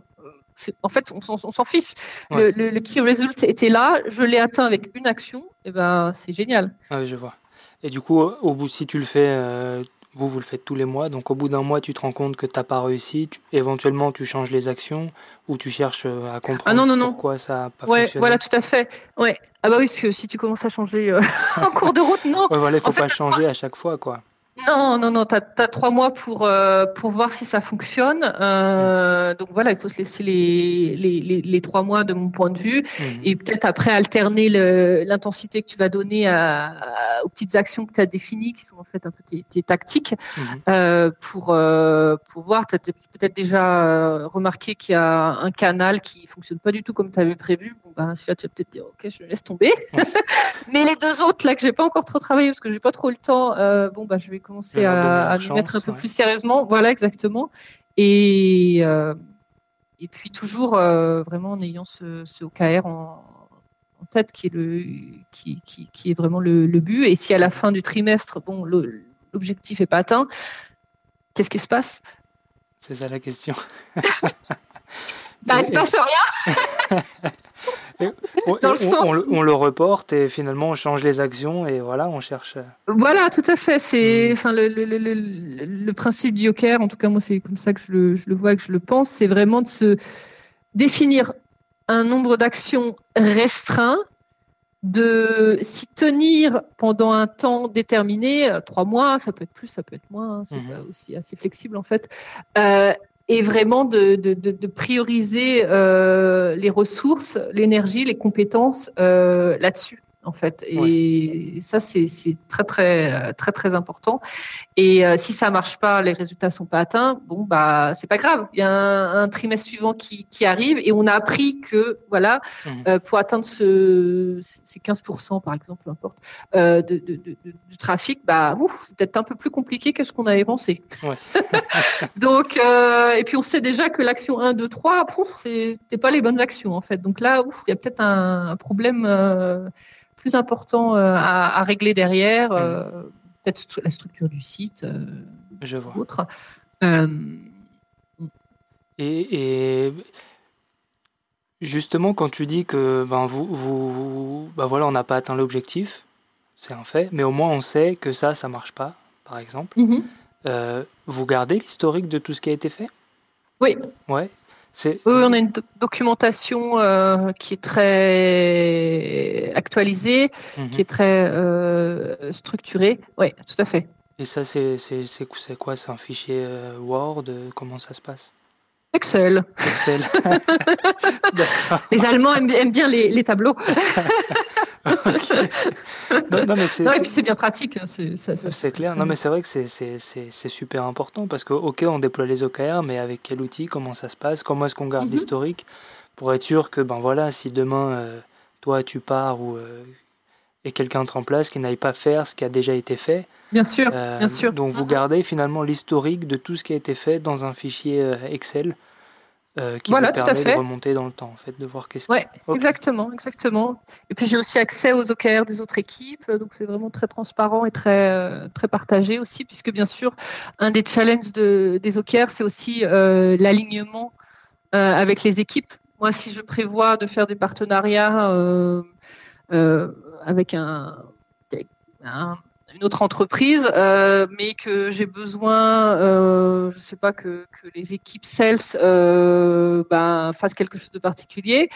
En fait, on, s'en fiche. Le, key result était là, je l'ai atteint avec une action, et ben c'est génial. Ah je vois. Et du coup, au bout, si tu le fais, euh, vous, vous le faites tous les mois. Donc au bout d'un mois, tu te rends compte que tu n'as pas réussi. éventuellement, tu changes les actions ou tu cherches euh, à comprendre ah non, non, pourquoi ça n'a pas ouais, Voilà, tout à fait. Ouais. Ah bah oui, parce que si tu commences à changer euh, en cours de route, non. voilà, il ne faut pas changer à chaque fois, quoi. Non, non, non, tu as, trois mois pour, euh, pour voir si ça fonctionne. Euh, donc voilà, il faut se laisser les, les, les, trois mois de mon point de vue mhm. et peut-être après alterner l'intensité que tu vas donner à, aux petites actions que tu as définies, qui sont en fait un peu tes, tactiques, mhm. euh, pour, pour voir. Tu as peut-être déjà remarqué qu'il y a un canal qui fonctionne pas du tout comme tu avais prévu. Bon, ben, celui-là, tu vas peut-être dire, OK, je laisse tomber. Mais les deux autres, là, que j'ai pas encore trop travaillé parce que j'ai pas trop le temps, bon, bah, je vais commencer à, à mettre un peu plus sérieusement. Voilà, exactement. Et, euh, et puis toujours euh, vraiment en ayant ce, ce OKR en, tête qui est, le, qui, qui, qui est vraiment le, le, but. Et si à la fin du trimestre, bon, l'objectif n'est pas atteint, qu'est-ce qui se passe? C'est ça la question. bah, il ne se passe rien. on, le, reporte et finalement on change les actions et voilà, on cherche. Euh, voilà, tout à fait. C'est hmm. enfin le, le, principe du Joker, en tout cas moi c'est comme ça que je le, je le vois, que je le pense, c'est vraiment de se définir un nombre d'actions restreint, de s'y tenir pendant un temps déterminé, euh, trois mois, ça peut être plus, ça peut être moins, hein, c'est hmm. aussi assez flexible en fait, euh, et vraiment de, de, de, prioriser euh, les ressources, l'énergie, les compétences euh, là-dessus. En fait. Et ça, c'est très, très, très, très important. Et euh, si ça marche pas, les résultats sont pas atteints, bon, bah, c'est pas grave. Il y a un, trimestre suivant qui, qui, arrive et on a appris que, voilà, mmh. euh, pour atteindre ce, ces 15%, par exemple, peu importe, euh, de, de, de, du trafic, bah, c'est peut-être un peu plus compliqué que ce qu'on avait pensé. Donc, et puis on sait déjà que l'action 1, 2, 3, c'était pas les bonnes actions, en fait. Donc là, il y a peut-être un, un, problème plus important euh, à, régler derrière, mm. euh, peut-être la structure du site, euh, Je vois. autre. Et, justement, quand tu dis que ben, vous, vous, ben voilà, on n'a pas atteint l'objectif, c'est un fait, mais au moins on sait que ça, ça marche pas, par exemple. Mm-hmm. vous gardez l'historique de tout ce qui a été fait? Oui. Ouais. Oui, on a une documentation euh, qui est très actualisée, mhm. qui est très euh, structurée. Oui, tout à fait. Et ça, c'est quoi C'est un fichier euh, Word? Comment ça se passe? Excel. Excel. les Allemands aiment, bien les, les tableaux. non, mais c'est, et puis c'est bien pratique. Hein, c'est, clair. Non, mais c'est vrai que c'est, super important parce que, ok, on déploie les OKR, mais avec quel outil Comment ça se passe Comment est-ce qu'on garde mhm. l'historique pour être sûr que, ben voilà, si demain, euh, toi, tu pars ou euh, et quelqu'un entre en place qui n'aille pas faire ce qui a déjà été fait. Bien sûr, euh, bien sûr. Donc vous mhm. gardez finalement l'historique de tout ce qui a été fait dans un fichier Excel. Euh, qui voilà, vous permet de remonter dans le temps, en fait, de voir qu'est-ce Ouais, exactement, exactement. Et puis j'ai aussi accès aux OKR des autres équipes, donc c'est vraiment très transparent et très euh, très partagé aussi, puisque bien sûr, un des challenges de, des OKR, c'est aussi euh, l'alignement avec les équipes. Moi, si je prévois de faire des partenariats avec un, un une autre entreprise, euh, mais que j'ai besoin, euh, je sais pas, que, que les équipes sales euh, ben, fassent quelque chose de particulier,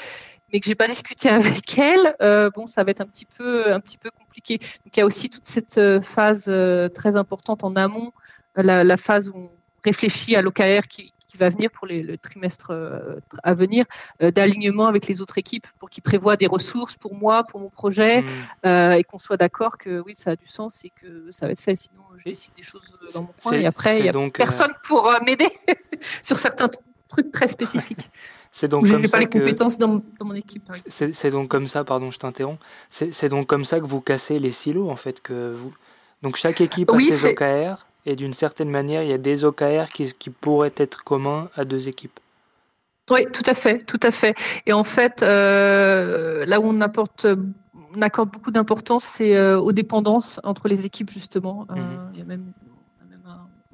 mais que j'ai pas discuté avec elles, euh, bon, ça va être un petit peu, un petit peu compliqué. Donc il y a aussi toute cette phase très importante en amont, la, la phase où on réfléchit à l'OKR qui, va venir pour les, le trimestre euh, à venir, euh, d'alignement avec les autres équipes pour qu'ils prévoient des ressources pour moi, pour mon projet, mmh. euh, et qu'on soit d'accord que oui, ça a du sens et que ça va être fait. Sinon, je décide des choses dans mon coin et après, il n'y a donc, personne pour m'aider sur certains trucs très spécifiques. C'est donc je n'ai pas les compétences dans, dans, mon équipe. C'est donc comme ça, pardon, je t'interromps. C'est donc comme ça que vous cassez les silos, en fait, que vous. Donc chaque équipe a ses OKR et d'une certaine manière, il y a des OKR qui, qui, pourraient être communs à deux équipes. Oui, tout à fait, tout à fait. Et en fait, euh, là où on apporte, on accorde beaucoup d'importance, c'est euh, aux dépendances entre les équipes justement. Euh, mhm. il y a même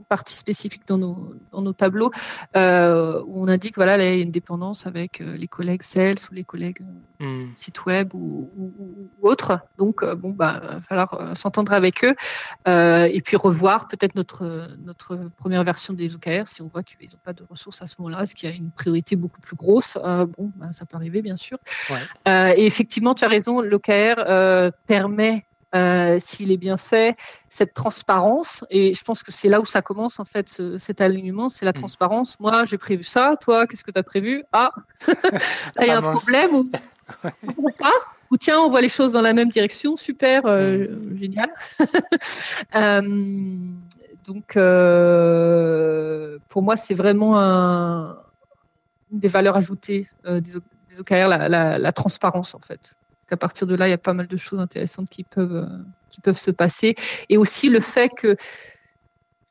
partie spécifique dans nos, dans nos tableaux euh, où on indique voilà il y a une dépendance avec euh, les collègues sales ou les collègues euh, hmm. site web ou, autres. Donc bon bah va falloir s'entendre avec eux et puis revoir peut-être notre notre première version des OKR si on voit qu'ils n'ont pas de ressources à ce moment-là, ce qui a une priorité beaucoup plus grosse. bon bah, ça peut arriver bien sûr. et effectivement tu as raison, l'OKR permet euh, s'il est bien fait, cette transparence. Et je pense que c'est là où ça commence, en fait, cet alignement, c'est la mm. transparence. Moi, j'ai prévu ça. Toi, qu'est-ce que tu as prévu? Ah, il y a un ah, problème ou, pas? Ou tiens, on voit les choses dans la même direction. Super, euh, mm. génial. Euh, donc, pour moi, c'est vraiment un, une des valeurs ajoutées des, des OKR, la, la transparence, en fait à partir de là, il y a pas mal de choses intéressantes qui peuvent, euh, qui peuvent se passer. Et aussi le fait que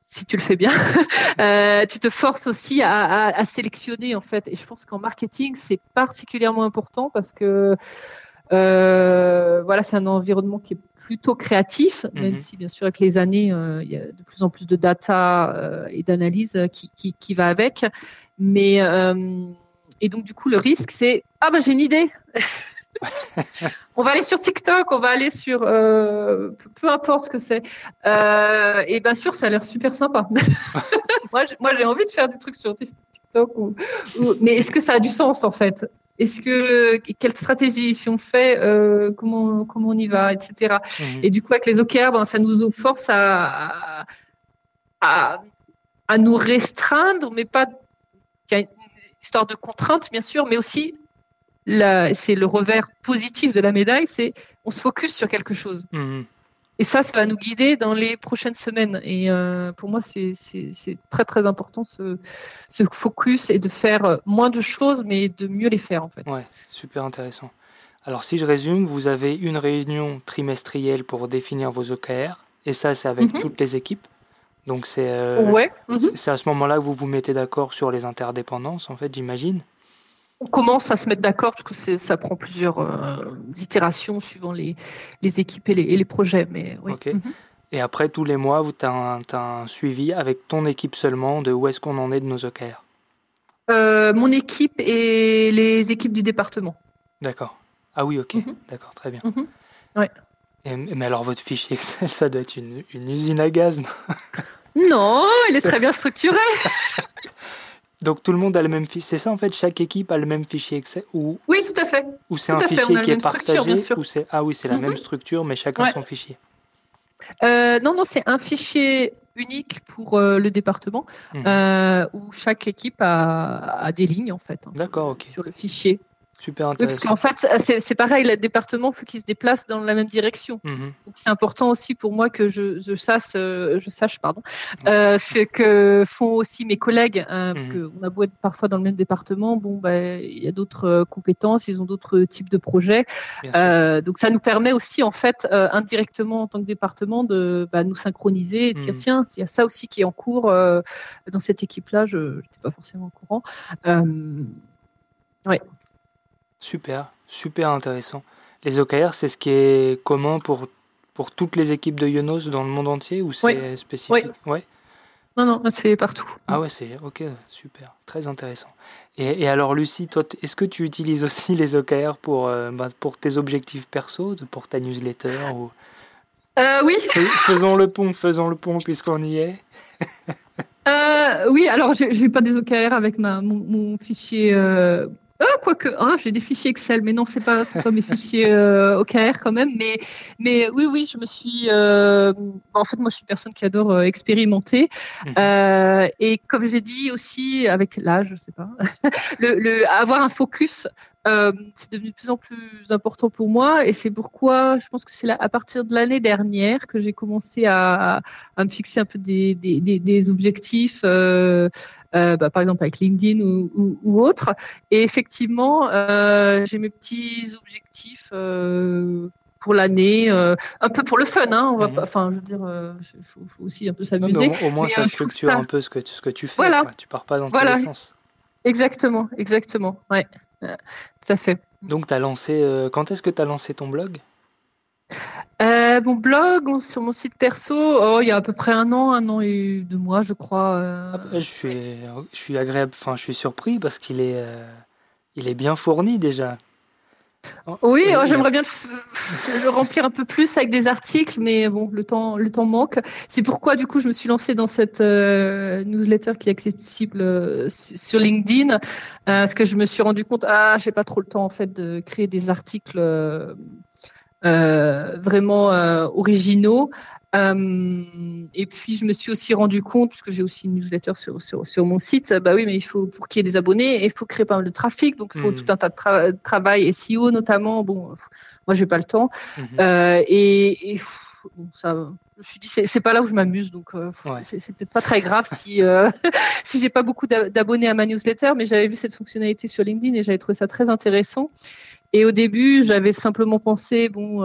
si tu le fais bien, euh, tu te forces aussi à, sélectionner en fait. Et je pense qu'en marketing, c'est particulièrement important parce que euh, voilà, c'est un environnement qui est plutôt créatif, même mhm. si bien sûr avec les années, il y a de plus en plus de data et d'analyse qui, qui, qui, va avec. Mais et donc du coup, le risque, c'est ah ben j'ai une idée. on va aller sur TikTok, on va aller sur euh, peu importe ce que c'est. Euh, et bien sûr, ça a l'air super sympa. moi, j'ai envie de faire des trucs sur TikTok, mais est-ce que ça a du sens en fait? Est-ce que quelle stratégie si on fait euh, Comment comment on y va, etc. Mhm. Et du coup, avec les OKR, ben, ça nous force à, à, à nous restreindre, mais pas. Il y a une histoire de contrainte, bien sûr, mais aussi c'est le revers positif de la médaille, c'est on se focus sur quelque chose. Mhm. Et ça, ça va nous guider dans les prochaines semaines. Et euh, pour moi, c'est très très important ce, ce, focus et de faire moins de choses, mais de mieux les faire en fait. Ouais, super intéressant. Alors si je résume, vous avez une réunion trimestrielle pour définir vos OKR, et ça c'est avec Mhm. toutes les équipes. Donc c'est euh, Ouais. mhm. c'est à ce moment-là que vous vous mettez d'accord sur les interdépendances, en fait, j'imagine. On commence à se mettre d'accord parce que ça prend plusieurs euh, itérations suivant les, les équipes et les, et les projets. Mais oui. Ok. Mhm. Et après, tous les mois, tu as, un suivi avec ton équipe seulement de où est-ce qu'on en est de nos OKR. Euh, mon équipe et les équipes du département. D'accord. Ah oui, ok. Mhm. D'accord, très bien. Ouais. Et- mais alors, votre fichier Excel, ça doit être une, une usine à gaz. non? Non, il est très bien structuré. Donc, tout le monde a le même fichier. C'est ça, en fait, chaque équipe a le même fichier Excel Ou, Oui, tout à fait. ou c'est un fichier qui est partagé ou c'est... Ah oui, c'est la Mhm. même structure, mais chacun Ouais. son fichier. Euh, non, non, c'est un fichier unique pour euh, le département Mhm. euh, où chaque équipe a, a des lignes en fait hein, sur D'accord, ok. sur le fichier. Super Oui, parce intéressant. qu'en fait, c'est c'est pareil, le département, il faut qu'il se déplace dans la même direction. Mhm. Donc, C'est important aussi pour moi que je, je sache, euh, je sache pardon, euh, ce que font aussi mes collègues, hein, parce Mhm. qu'on a beau être parfois dans le même département, bon, ben, il y a d'autres euh, compétences, ils ont d'autres types de projets. Euh, donc ça nous permet aussi en fait euh, indirectement en tant que département de bah, nous synchroniser et de dire Mhm. tiens il y a ça aussi qui est en cours euh, dans cette équipe là je n'étais pas forcément au courant Euh, Super, super intéressant. Les OKR, c'est ce qui est commun pour, pour toutes les équipes de Yonos dans le monde entier ou c'est spécifique Ouais. non non c'est partout Ah ouais, c'est ok, super, très intéressant. Et, et alors Lucie, toi, est-ce que tu utilises aussi les OKR pour, euh, bah, pour tes objectifs perso, de- pour ta newsletter ou... Euh, oui Fais- Faisons le pont, faisons le pont puisqu'on y est. euh, oui alors j'ai j'ai pas des OKR avec ma mon, mon fichier euh... Ah, quoique, ah, j'ai des fichiers Excel, mais non, c'est pas, c'est pas mes fichiers euh, OKR quand même. Mais, mais oui, oui, je me suis. euh, en fait, moi, je suis une personne qui adore euh, expérimenter. Mhm. Euh, et comme j'ai dit aussi, avec l'âge, je sais pas, le, le, avoir un focus, euh, c'est devenu de plus en plus important pour moi. Et c'est pourquoi je pense que c'est à partir de l'année dernière que j'ai commencé à, à me fixer un peu des, des, des, des objectifs, euh, euh, bah, par exemple avec LinkedIn ou, ou, ou autre. Et effectivement, j'ai mes petits objectifs. Pour l'année, euh, un peu pour le fun, hein, on va Mhm. pas, enfin, je veux dire, euh, faut, faut aussi un peu s'amuser. au, au moins, Mais, ça euh, structure ça- un peu ce que, tu- ce que tu fais. Voilà. quoi. Tu pars pas dans Voilà. tous les sens. Exactement, exactement. Ouais, Euh, tout à fait. Donc, tu as lancé. euh, quand est-ce que tu as lancé ton blog? Euh, mon blog on- sur mon site perso, oh, il y a à peu près un an, un an et deux mois, je crois. Ah bah, je, suis, je suis agréable, enfin, je suis surpris parce qu'il est, il est bien fourni déjà. Oui, Euh, oh, j'aimerais bien le, remplir un peu plus avec des articles, mais bon, le temps, le temps manque. C'est pourquoi, du coup, je me suis lancée dans cette euh, newsletter qui est accessible euh, su- sur LinkedIn, euh, parce que je me suis rendu compte, ah, j'ai pas trop le temps en fait de créer des articles vraiment originaux. Euh, et puis je me suis aussi rendu compte, puisque j'ai aussi une newsletter sur, sur, sur mon site, euh, bah oui, mais il faut pour qu'il y ait des abonnés, il faut créer pas mal de trafic, donc il faut Mhm. tout un tas de tra- travail, SEO notamment. Bon, moi j'ai pas le temps. Mhm. Euh, et, et, pff, bon, ça, je me suis dit c'est pas là où je m'amuse, donc euh, Ouais. c'est peut-être pas très grave si euh, si j'ai pas beaucoup d'a- d'abonnés à ma newsletter, mais j'avais vu cette fonctionnalité sur LinkedIn et j'avais trouvé ça très intéressant. Et au début, j'avais simplement pensé bon.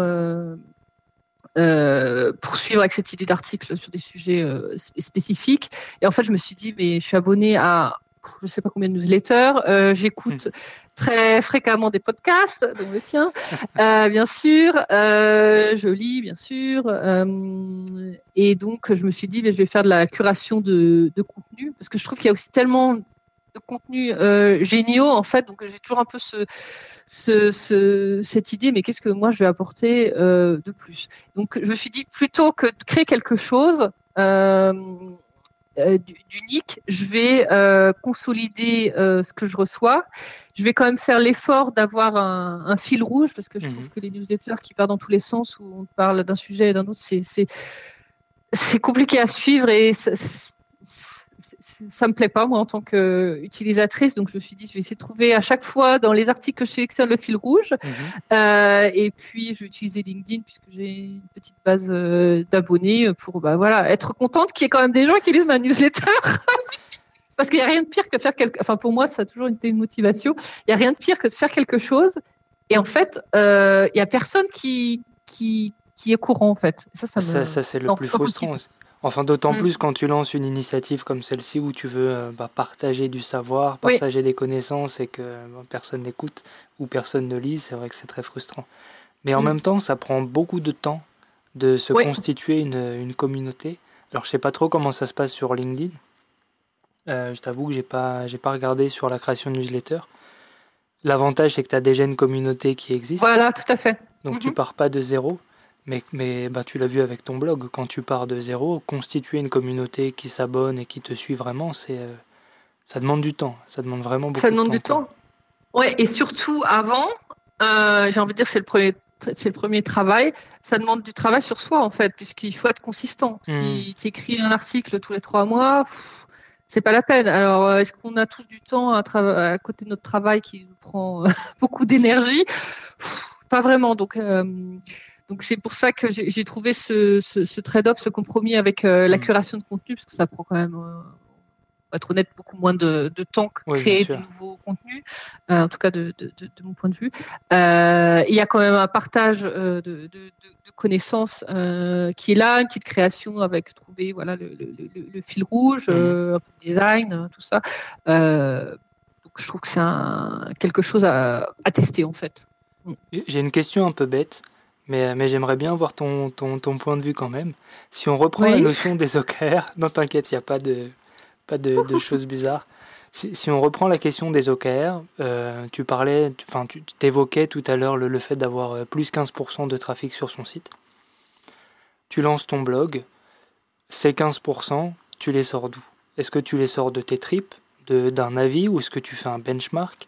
Euh, poursuivre avec cette idée d'article sur des sujets euh, spé- spécifiques. Et en fait, je me suis dit, mais je suis abonnée à je sais pas combien de newsletters, euh, j'écoute très fréquemment des podcasts, dont le tien, bien sûr, je lis, bien sûr, et donc je me suis dit, mais je vais faire de la curation de, de contenu, parce que je trouve qu'il y a aussi tellement de contenus euh, géniaux, en fait, donc j'ai toujours un peu ce, ce, ce, cette idée, mais qu'est-ce que moi je vais apporter euh, de plus? Donc je me suis dit, plutôt que de créer quelque chose, euh, d'unique, je vais consolider ce que je reçois. Je vais quand même faire l'effort d'avoir un, un, fil rouge parce que je Mhm. trouve que les newsletters qui partent dans tous les sens où on parle d'un sujet et d'un autre, c'est compliqué à suivre et ça- ça me plaît pas moi en tant qu'utilisatrice. Donc je me suis dit, je vais essayer de trouver à chaque fois dans les articles que je sélectionne le fil rouge. Mhm. Euh, et puis je vais utiliser LinkedIn puisque j'ai une petite base euh, d'abonnés pour bah, voilà, être contente qu'il y ait quand même des gens qui lisent ma newsletter. Parce qu'il n'y a rien de pire que faire quelque. Enfin, pour moi, ça a toujours été une motivation. Il n'y a rien de pire que de faire quelque chose. Et en fait, euh, il n'y a personne qui, qui, qui est courant, en fait. Ça, ça, ça, c'est le plus frustrant. Enfin, d'autant mm. plus quand tu lances une initiative comme celle-ci où tu veux euh, bah, partager du savoir, partager des connaissances et que bah, personne n'écoute ou personne ne lit, c'est vrai que c'est très frustrant. Mais en mm. même temps, ça prend beaucoup de temps de se constituer une, une, communauté. Alors, je sais pas trop comment ça se passe sur LinkedIn. Euh, je t'avoue que j'ai pas, j'ai pas regardé sur la création de newsletter. L'avantage, c'est que tu as déjà une communauté qui existe. Voilà, tout à fait. Donc, tu mm-hmm. pars pas de zéro. Mais, mais bah, tu l'as vu avec ton blog, quand tu pars de zéro, constituer une communauté qui s'abonne et qui te suit vraiment, c'est, euh, ça demande du temps. Ça demande vraiment beaucoup ça demande du temps. Ouais, et surtout avant, euh, j'ai envie de dire c'est le premier c'est le premier travail. Ça demande du travail sur soi en fait, puisqu'il faut être consistant. Si hmm. tu écris un article tous les trois mois, c'est pas la peine. Alors, euh, est-ce qu'on a tous du temps à, à, côté de notre travail qui nous prend beaucoup d'énergie? Pas vraiment. Donc, donc c'est pour ça que j'ai trouvé ce, ce, trade-off, ce compromis avec euh, la mm. curation de contenu, parce que ça prend quand même, euh, pour être honnête, beaucoup moins de, de temps que créer de nouveaux contenus, euh, en tout cas de, de, de, mon point de vue. il y a quand même un partage de, connaissances qui est là, une petite création avec trouver voilà le, le, le fil rouge, mm. un peu de design, tout ça. donc je trouve que c'est quelque chose à, à tester en fait. Mm. J'ai une question un peu bête. Mais, mais j'aimerais bien voir ton, ton, ton, point de vue quand même. Si on reprend la notion des OKR, non t'inquiète, il n'y a pas de, pas de, de choses bizarres. Si, si, on reprend la question des OKR, euh, tu parlais, enfin tu t'évoquais tout à l'heure le, le, fait d'avoir euh, plus 15% de trafic sur son site. Tu lances ton blog, ces 15%, tu les sors d'où? Est-ce que tu les sors de tes tripes, d'un avis, ou est-ce que tu fais un benchmark?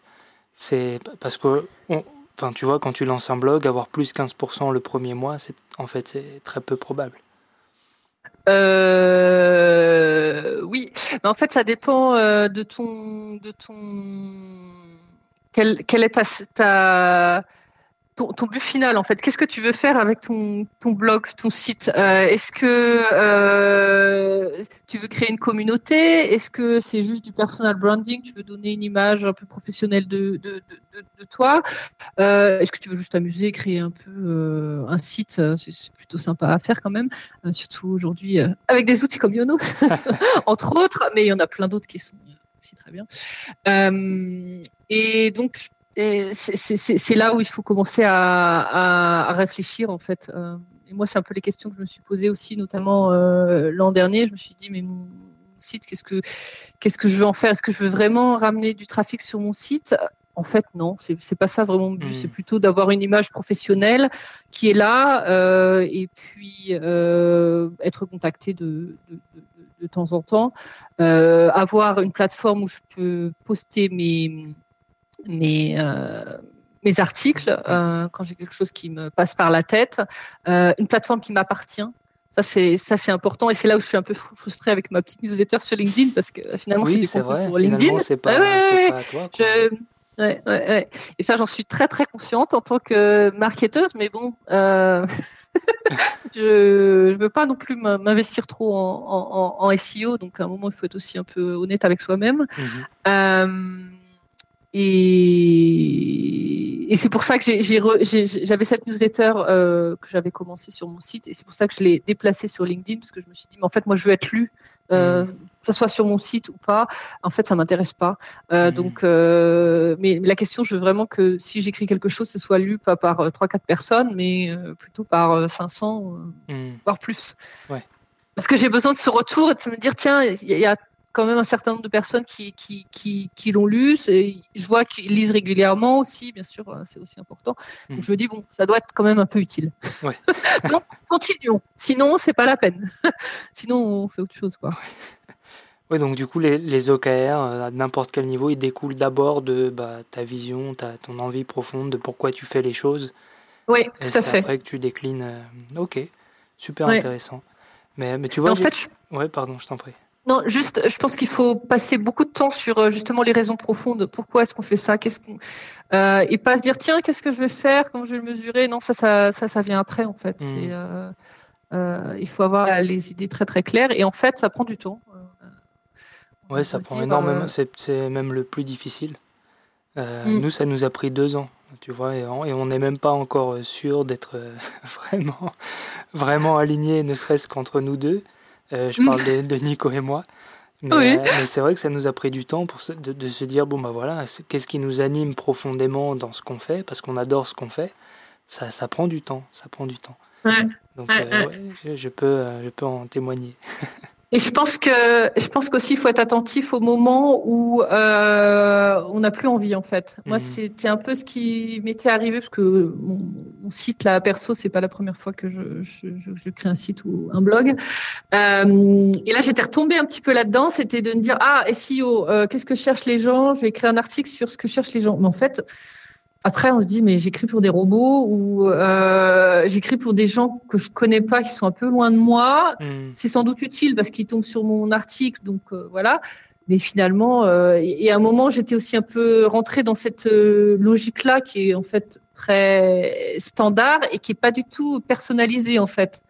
C'est parce que on, Enfin, tu vois, quand tu lances un blog, avoir plus 15% le premier mois, c'est en fait c'est très peu probable. Euh, oui, mais en fait, ça dépend euh, de ton, de ton, quelle, est ta ton, but final en fait. Qu'est-ce que tu veux faire avec ton, ton blog, ton site? Euh, Est-ce que euh, tu veux créer une communauté? Est-ce que c'est juste du personal branding? Tu veux donner une image un peu professionnelle de, de, de, toi? Euh, Est-ce que tu veux juste t'amuser, créer un peu un site? C'est plutôt sympa à faire quand même, surtout aujourd'hui avec des outils comme Yono, entre autres, mais il y en a plein d'autres qui sont aussi très bien. et donc, c'est là où il faut commencer à, réfléchir en fait. Euh, et moi, c'est un peu les questions que je me suis posées aussi, notamment euh, l'an dernier. Je me suis dit, mais mon site, qu'est-ce que qu'est-ce que je veux en faire? Est-ce que je veux vraiment ramener du trafic sur mon site? En fait, non, c'est pas ça vraiment but. C'est hmm. plutôt d'avoir une image professionnelle qui est là euh, et puis être contacté de, de, temps en temps, avoir une plateforme où je peux poster mes, mes, euh, mes articles euh, quand j'ai quelque chose qui me passe par la tête, euh, une plateforme qui m'appartient. Ça c'est ça c'est important et c'est là où je suis un peu frustrée avec ma petite newsletter sur LinkedIn parce que finalement oui, c'est vrai. pour LinkedIn. C'est pas, pas à toi. Je, Ouais, ouais, Et ça, j'en suis très très consciente en tant que marketeuse, mais bon, je ne veux pas non plus m'investir trop en, en, en, SEO, donc à un moment, il faut être aussi un peu honnête avec soi-même. Mhm. euh, et, et c'est pour ça que j'avais cette newsletter euh, que j'avais commencé sur mon site et c'est pour ça que je l'ai déplacée sur LinkedIn parce que je me suis dit mais en fait moi je veux être lu euh, mm. que ce soit sur mon site ou pas en fait ça m'intéresse pas euh, mm. donc euh, mais, la question je veux vraiment que si j'écris quelque chose ce soit lu pas par trois quatre personnes mais euh, plutôt par 500 mm. voire plus ouais. parce que j'ai besoin de ce retour et de me dire tiens il y a quand même un certain nombre de personnes qui, qui, qui, qui l'ont lu. Je vois qu'ils lisent régulièrement aussi, bien sûr, euh, c'est aussi important. Donc hmm. je me dis, bon, ça doit être quand même un peu utile. Ouais. Donc, continuons. Sinon, c'est pas la peine. Sinon, on fait autre chose. Quoi. Oui, donc du coup, les, les OKR, euh, à n'importe quel niveau, ils découlent d'abord de bah, ta vision, ta, ton envie profonde de pourquoi tu fais les choses. Oui, tout à fait. après que tu déclines. Euh, ok, super intéressant. Mais, mais tu vois. En fait, Ouais, pardon, je t'en prie. Non, juste, je pense qu'il faut passer beaucoup de temps sur euh, justement les raisons profondes. Pourquoi est-ce qu'on fait ça? Qu'est-ce qu'on euh, et pas se dire tiens, qu'est-ce que je vais faire? Comment je vais le mesurer? Non, ça, ça, ça, ça vient après en fait. Hmm. Euh, euh, il faut avoir les idées très très claires et en fait, ça prend du temps. ouais, ça prend énormément. C'est même le plus difficile. Hmm. Nous, ça nous a pris deux ans tu vois, et on n'est même pas encore sûr d'être vraiment, vraiment aligné, ne serait-ce qu'entre nous deux. Euh, je parle de, Nico et moi. Mais, euh, mais c'est vrai que ça nous a pris du temps pour de, se dire bon bah voilà qu'est-ce qui nous anime profondément dans ce qu'on fait? Parce qu'on adore ce qu'on fait. Ça, ça prend du temps. Ça prend du temps. Donc euh, je, peux je peux en témoigner Et je pense que je pense qu'aussi il faut être attentif au moment où euh, on n'a plus envie en fait. Moi, mhm. c'était un peu ce qui m'était arrivé parce que mon, site là perso, c'est pas la première fois que je, je, je, crée un site ou un blog. Euh, et là, j'étais retombée un petit peu là-dedans. C'était de me dire ah SEO, euh, qu'est-ce que cherchent les gens? Je vais écrire un article sur ce que cherchent les gens. Mais en fait, après, on se dit, mais j'écris pour des robots ou euh, j'écris pour des gens que je connais pas, qui sont un peu loin de moi. Hmm. C'est sans doute utile parce qu'ils tombent sur mon article, donc euh, voilà. Mais finalement, euh, et à un moment, j'étais aussi un peu rentrée dans cette euh, logique-là qui est en fait très standard et qui est pas du tout personnalisée en fait.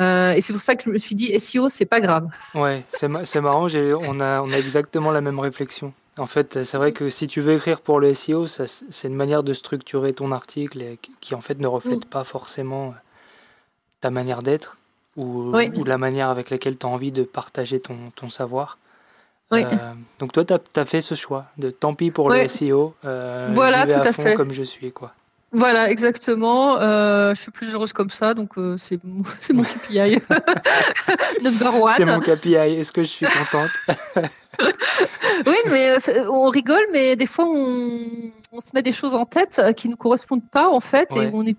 Euh, et c'est pour ça que je me suis dit SEO, c'est pas grave. Ouais, c'est marrant, on a, on a exactement la même réflexion. En fait, c'est vrai que si tu veux écrire pour le SEO, c'est une manière de structurer ton article qui en fait ne reflète mm. pas forcément euh, ta manière d'être ou, ou, la manière avec laquelle tu as envie de partager ton, ton savoir. Euh, donc toi, tu as, fait ce choix de tant pis pour le SEO, euh, voilà, tout à, fond comme je suis. quoi. Voilà, exactement. Euh, je suis plus heureuse comme ça, donc euh, c'est mon, mon KPI. Number one. C'est mon KPI. Est-ce que je suis contente? Oui, mais euh, on rigole, mais des fois on, on, se met des choses en tête qui ne nous correspondent pas en fait, et on est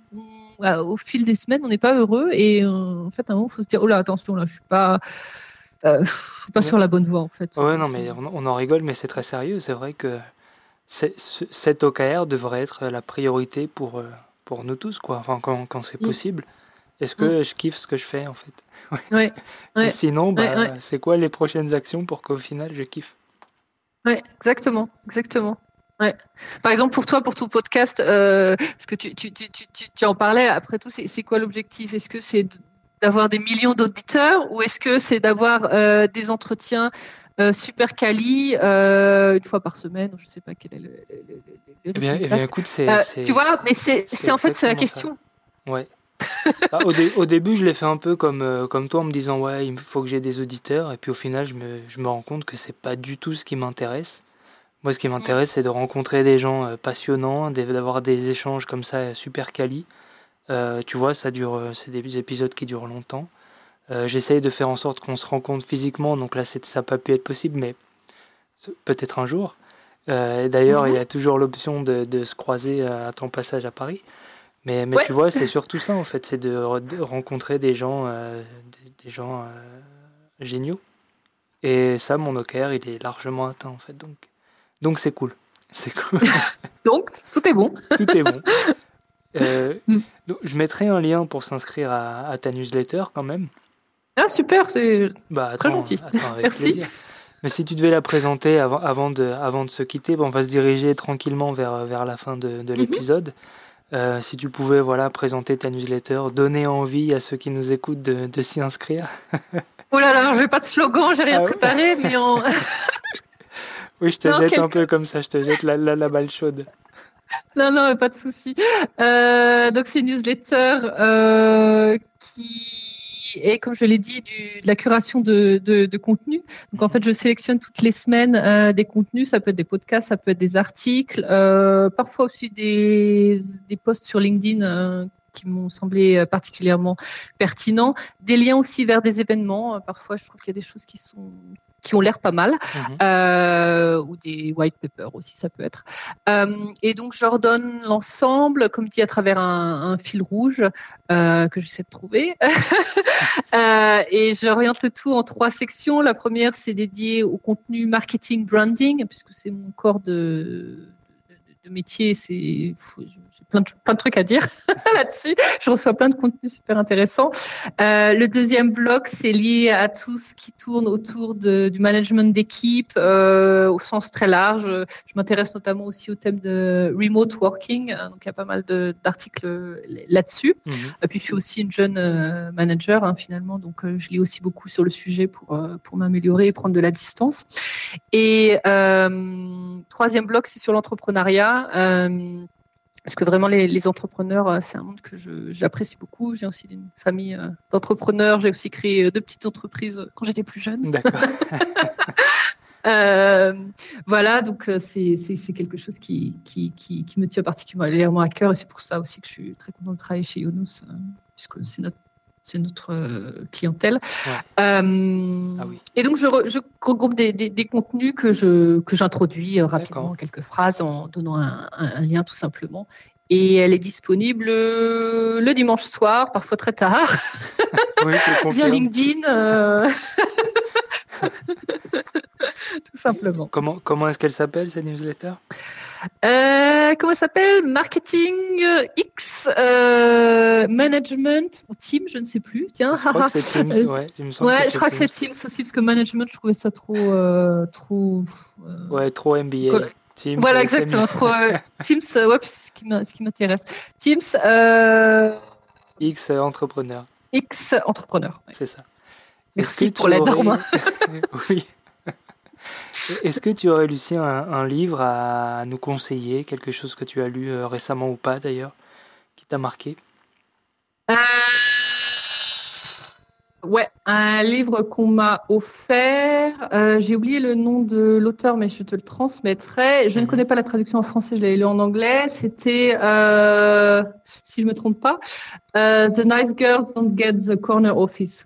au fil des semaines, on n'est pas heureux, et en fait, à un moment, il faut se dire oh là, attention, là, je suis pas. je suis pas sur la bonne voie en fait. Ouais, non, mais on, on en rigole, mais c'est très sérieux. C'est vrai que cet OKR devrait être la priorité pour, euh, pour nous tous, quoi. Enfin, quand, quand c'est mm. possible. Est-ce que mm. je kiffe ce que je fais, en fait? Ouais. Et sinon, bah, c'est quoi les prochaines actions pour qu'au final, je kiffe? Oui, exactement, exactement. Ouais. Par exemple, pour toi, pour ton podcast, euh, parce que tu, tu, tu, tu, en parlais, après tout, c'est quoi l'objectif? Est-ce que c'est d'avoir des millions d'auditeurs ou est-ce que c'est d'avoir euh, des entretiens super quali, euh, une fois par semaine, je ne sais pas quel est le. le, eh, bien, eh bien, écoute, c'est. Euh, tu vois, mais c'est en fait c'est la question. Ouais. Bah, au, au, début, je l'ai fait un peu comme, comme toi en me disant ouais, il faut que j'ai des auditeurs. Et puis au final, je me, je me rends compte que c'est pas du tout ce qui m'intéresse. Moi, ce qui m'intéresse, c'est de rencontrer des gens passionnants, d'avoir des échanges comme ça super quali. tu vois, ça dure, c'est des épisodes qui durent longtemps. Euh, j'essaye de faire en sorte qu'on se rencontre physiquement, donc là ça n'a pas pu être possible, mais peut-être un jour. Euh, D'ailleurs, il y a toujours l'option de, de, se croiser à ton passage à Paris. Mais, mais tu vois, c'est surtout ça en fait, c'est de, rencontrer des gens, euh, des, gens euh, géniaux. Et ça, mon OKR, il est largement atteint en fait. Donc, donc c'est cool. C'est cool. donc, tout est bon. tout est bon. Mm. donc, je mettrai un lien pour s'inscrire à, à, ta newsletter quand même. Ah super, c'est bah, très gentil. Merci. Mais si tu devais la présenter avant, avant, de, avant de se quitter, on va se diriger tranquillement vers, vers la fin de, de mhm. l'épisode. euh, si tu pouvais voilà, présenter ta newsletter, donner envie à ceux qui nous écoutent de, de s'y inscrire. oh là là, je n'ai pas de slogan, j'ai rien ah préparé, mais on... oui, je te jette un peu comme ça, je te jette la, la, la balle chaude. Non, non, pas de souci. Euh, donc c'est une newsletter euh, qui et comme je l'ai dit, de la curation de, contenu. Donc en fait, je sélectionne toutes les semaines euh, des contenus. Ça peut être des podcasts, ça peut être des articles, euh, parfois aussi des, des posts sur LinkedIn euh, qui m'ont semblé particulièrement pertinents. Des liens aussi vers des événements. Parfois, je trouve qu'il y a des choses qui sont qui ont l'air pas mal, mhm. euh, ou des white papers aussi, ça peut être. Euh, et donc, j'ordonne l'ensemble, comme dit, à travers un, un fil rouge euh, que j'essaie de trouver. Et j'oriente le tout en trois sections. La première, c'est dédié au contenu marketing branding, puisque c'est mon corps de, de métier, c'est j'ai plein de, plein de trucs à dire là-dessus. Je reçois plein de contenus super intéressants. Euh, le deuxième bloc, c'est lié à tout ce qui tourne autour de, du management d'équipe euh, au sens très large. Je m'intéresse notamment aussi au thème de remote working, hein, donc il y a pas mal d'articles là-dessus. Et puis je suis aussi une jeune euh, manager hein, finalement, donc je lis aussi beaucoup sur le sujet pour pour m'améliorer et prendre de la distance. Et troisième bloc, c'est sur l'entrepreneuriat. Euh, parce que vraiment, les, entrepreneurs, euh, c'est un monde que j'apprécie beaucoup. J'ai aussi une famille euh, d'entrepreneurs. J'ai aussi créé deux petites entreprises quand j'étais plus jeune. D'accord. voilà, donc c'est quelque chose qui, qui, qui, me tient particulièrement à cœur et c'est pour ça aussi que je suis très contente de travailler chez Yonos, puisque c'est notre c'est notre euh, clientèle. Euh, ah et donc, je, regroupe des, contenus que je que j'introduis euh, rapidement en quelques phrases en donnant un, lien tout simplement. Et elle est disponible le dimanche soir, parfois très tard, oui, via LinkedIn. tout simplement. Comment, comment est-ce qu'elle s'appelle, cette newsletter? Euh, comment ça s'appelle? Marketing X euh, Management ou Team, je ne sais plus. Tiens, je crois que c'est Teams. Ouais, je crois que c'est Teams aussi parce que Management, je trouvais ça trop, euh, trop. ouais, trop MBA. Teams, voilà, exactement. Trop, Teams, ouais, c'est ce qui m'intéresse. Teams. X entrepreneur. X entrepreneur. C'est ça. Merci pour l'aide, Romain. oui. Est-ce que tu aurais, Lucie, un, livre à nous conseiller, quelque chose que tu as lu euh, récemment ou pas d'ailleurs, qui t'a marqué? Euh... Ouais, un livre qu'on m'a offert. Euh, j'ai oublié le nom de l'auteur, mais je te le transmettrai. Je ne mhm. connais pas la traduction en français, je l'ai lu en anglais. C'était, euh, si je me trompe pas, The Nice Girls Don't Get the Corner Office.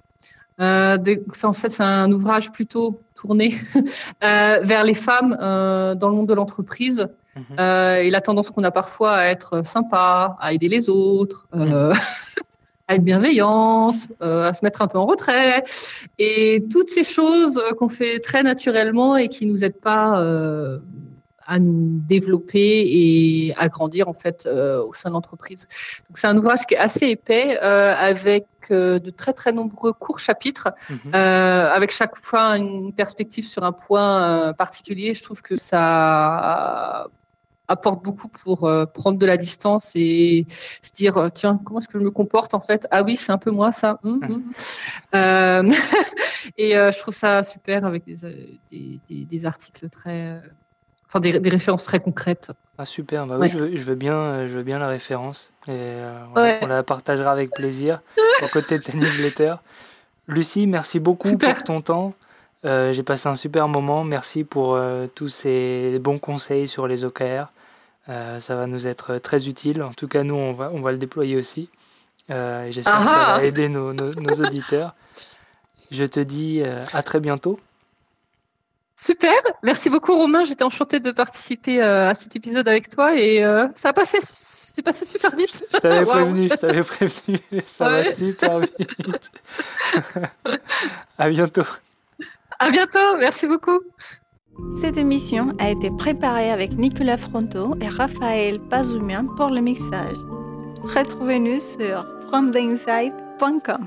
Euh, en fait, c'est un ouvrage plutôt tourné euh, vers les femmes euh, dans le monde de l'entreprise mhm. euh, et la tendance qu'on a parfois à être sympa, à aider les autres, mhm. à être bienveillante, à se mettre un peu en retrait et toutes ces choses qu'on fait très naturellement et qui nous aident pas à nous développer et à grandir en fait euh, au sein de l'entreprise. Donc c'est un ouvrage qui est assez épais euh, avec euh, de très très nombreux courts chapitres, mhm. avec chaque fois une perspective sur un point particulier. Je trouve que ça apporte beaucoup pour prendre de la distance et se dire tiens comment est-ce que je me comporte en fait? Ah oui c'est un peu moi ça hum, hum. et je trouve ça super avec des, des, des articles très enfin des, références très concrètes. Ah super, bah oui, je, veux, bien, euh, je veux bien la référence et euh, on la partagera avec plaisir aux côté de ta newsletter. Lucie, merci beaucoup pour ton temps. Euh, j'ai passé un super moment. Merci pour tous ces bons conseils sur les OKR. ça va nous être très utile. En tout cas, nous, on va, on va le déployer aussi. J'espère que ça va aider nos, nos, nos auditeurs. Je te dis à très bientôt. Super, merci beaucoup Romain, j'étais enchantée de participer euh, à cet épisode avec toi et euh, ça a passé, c'est passé super vite. Je t'avais prévenu, je t'avais prévenu, ça va super vite. à bientôt. À bientôt, merci beaucoup. Cette émission a été préparée avec Nicolas Fronto et Raphaël Pazumian pour le mixage. Retrouvez-nous sur fromtheinside.com.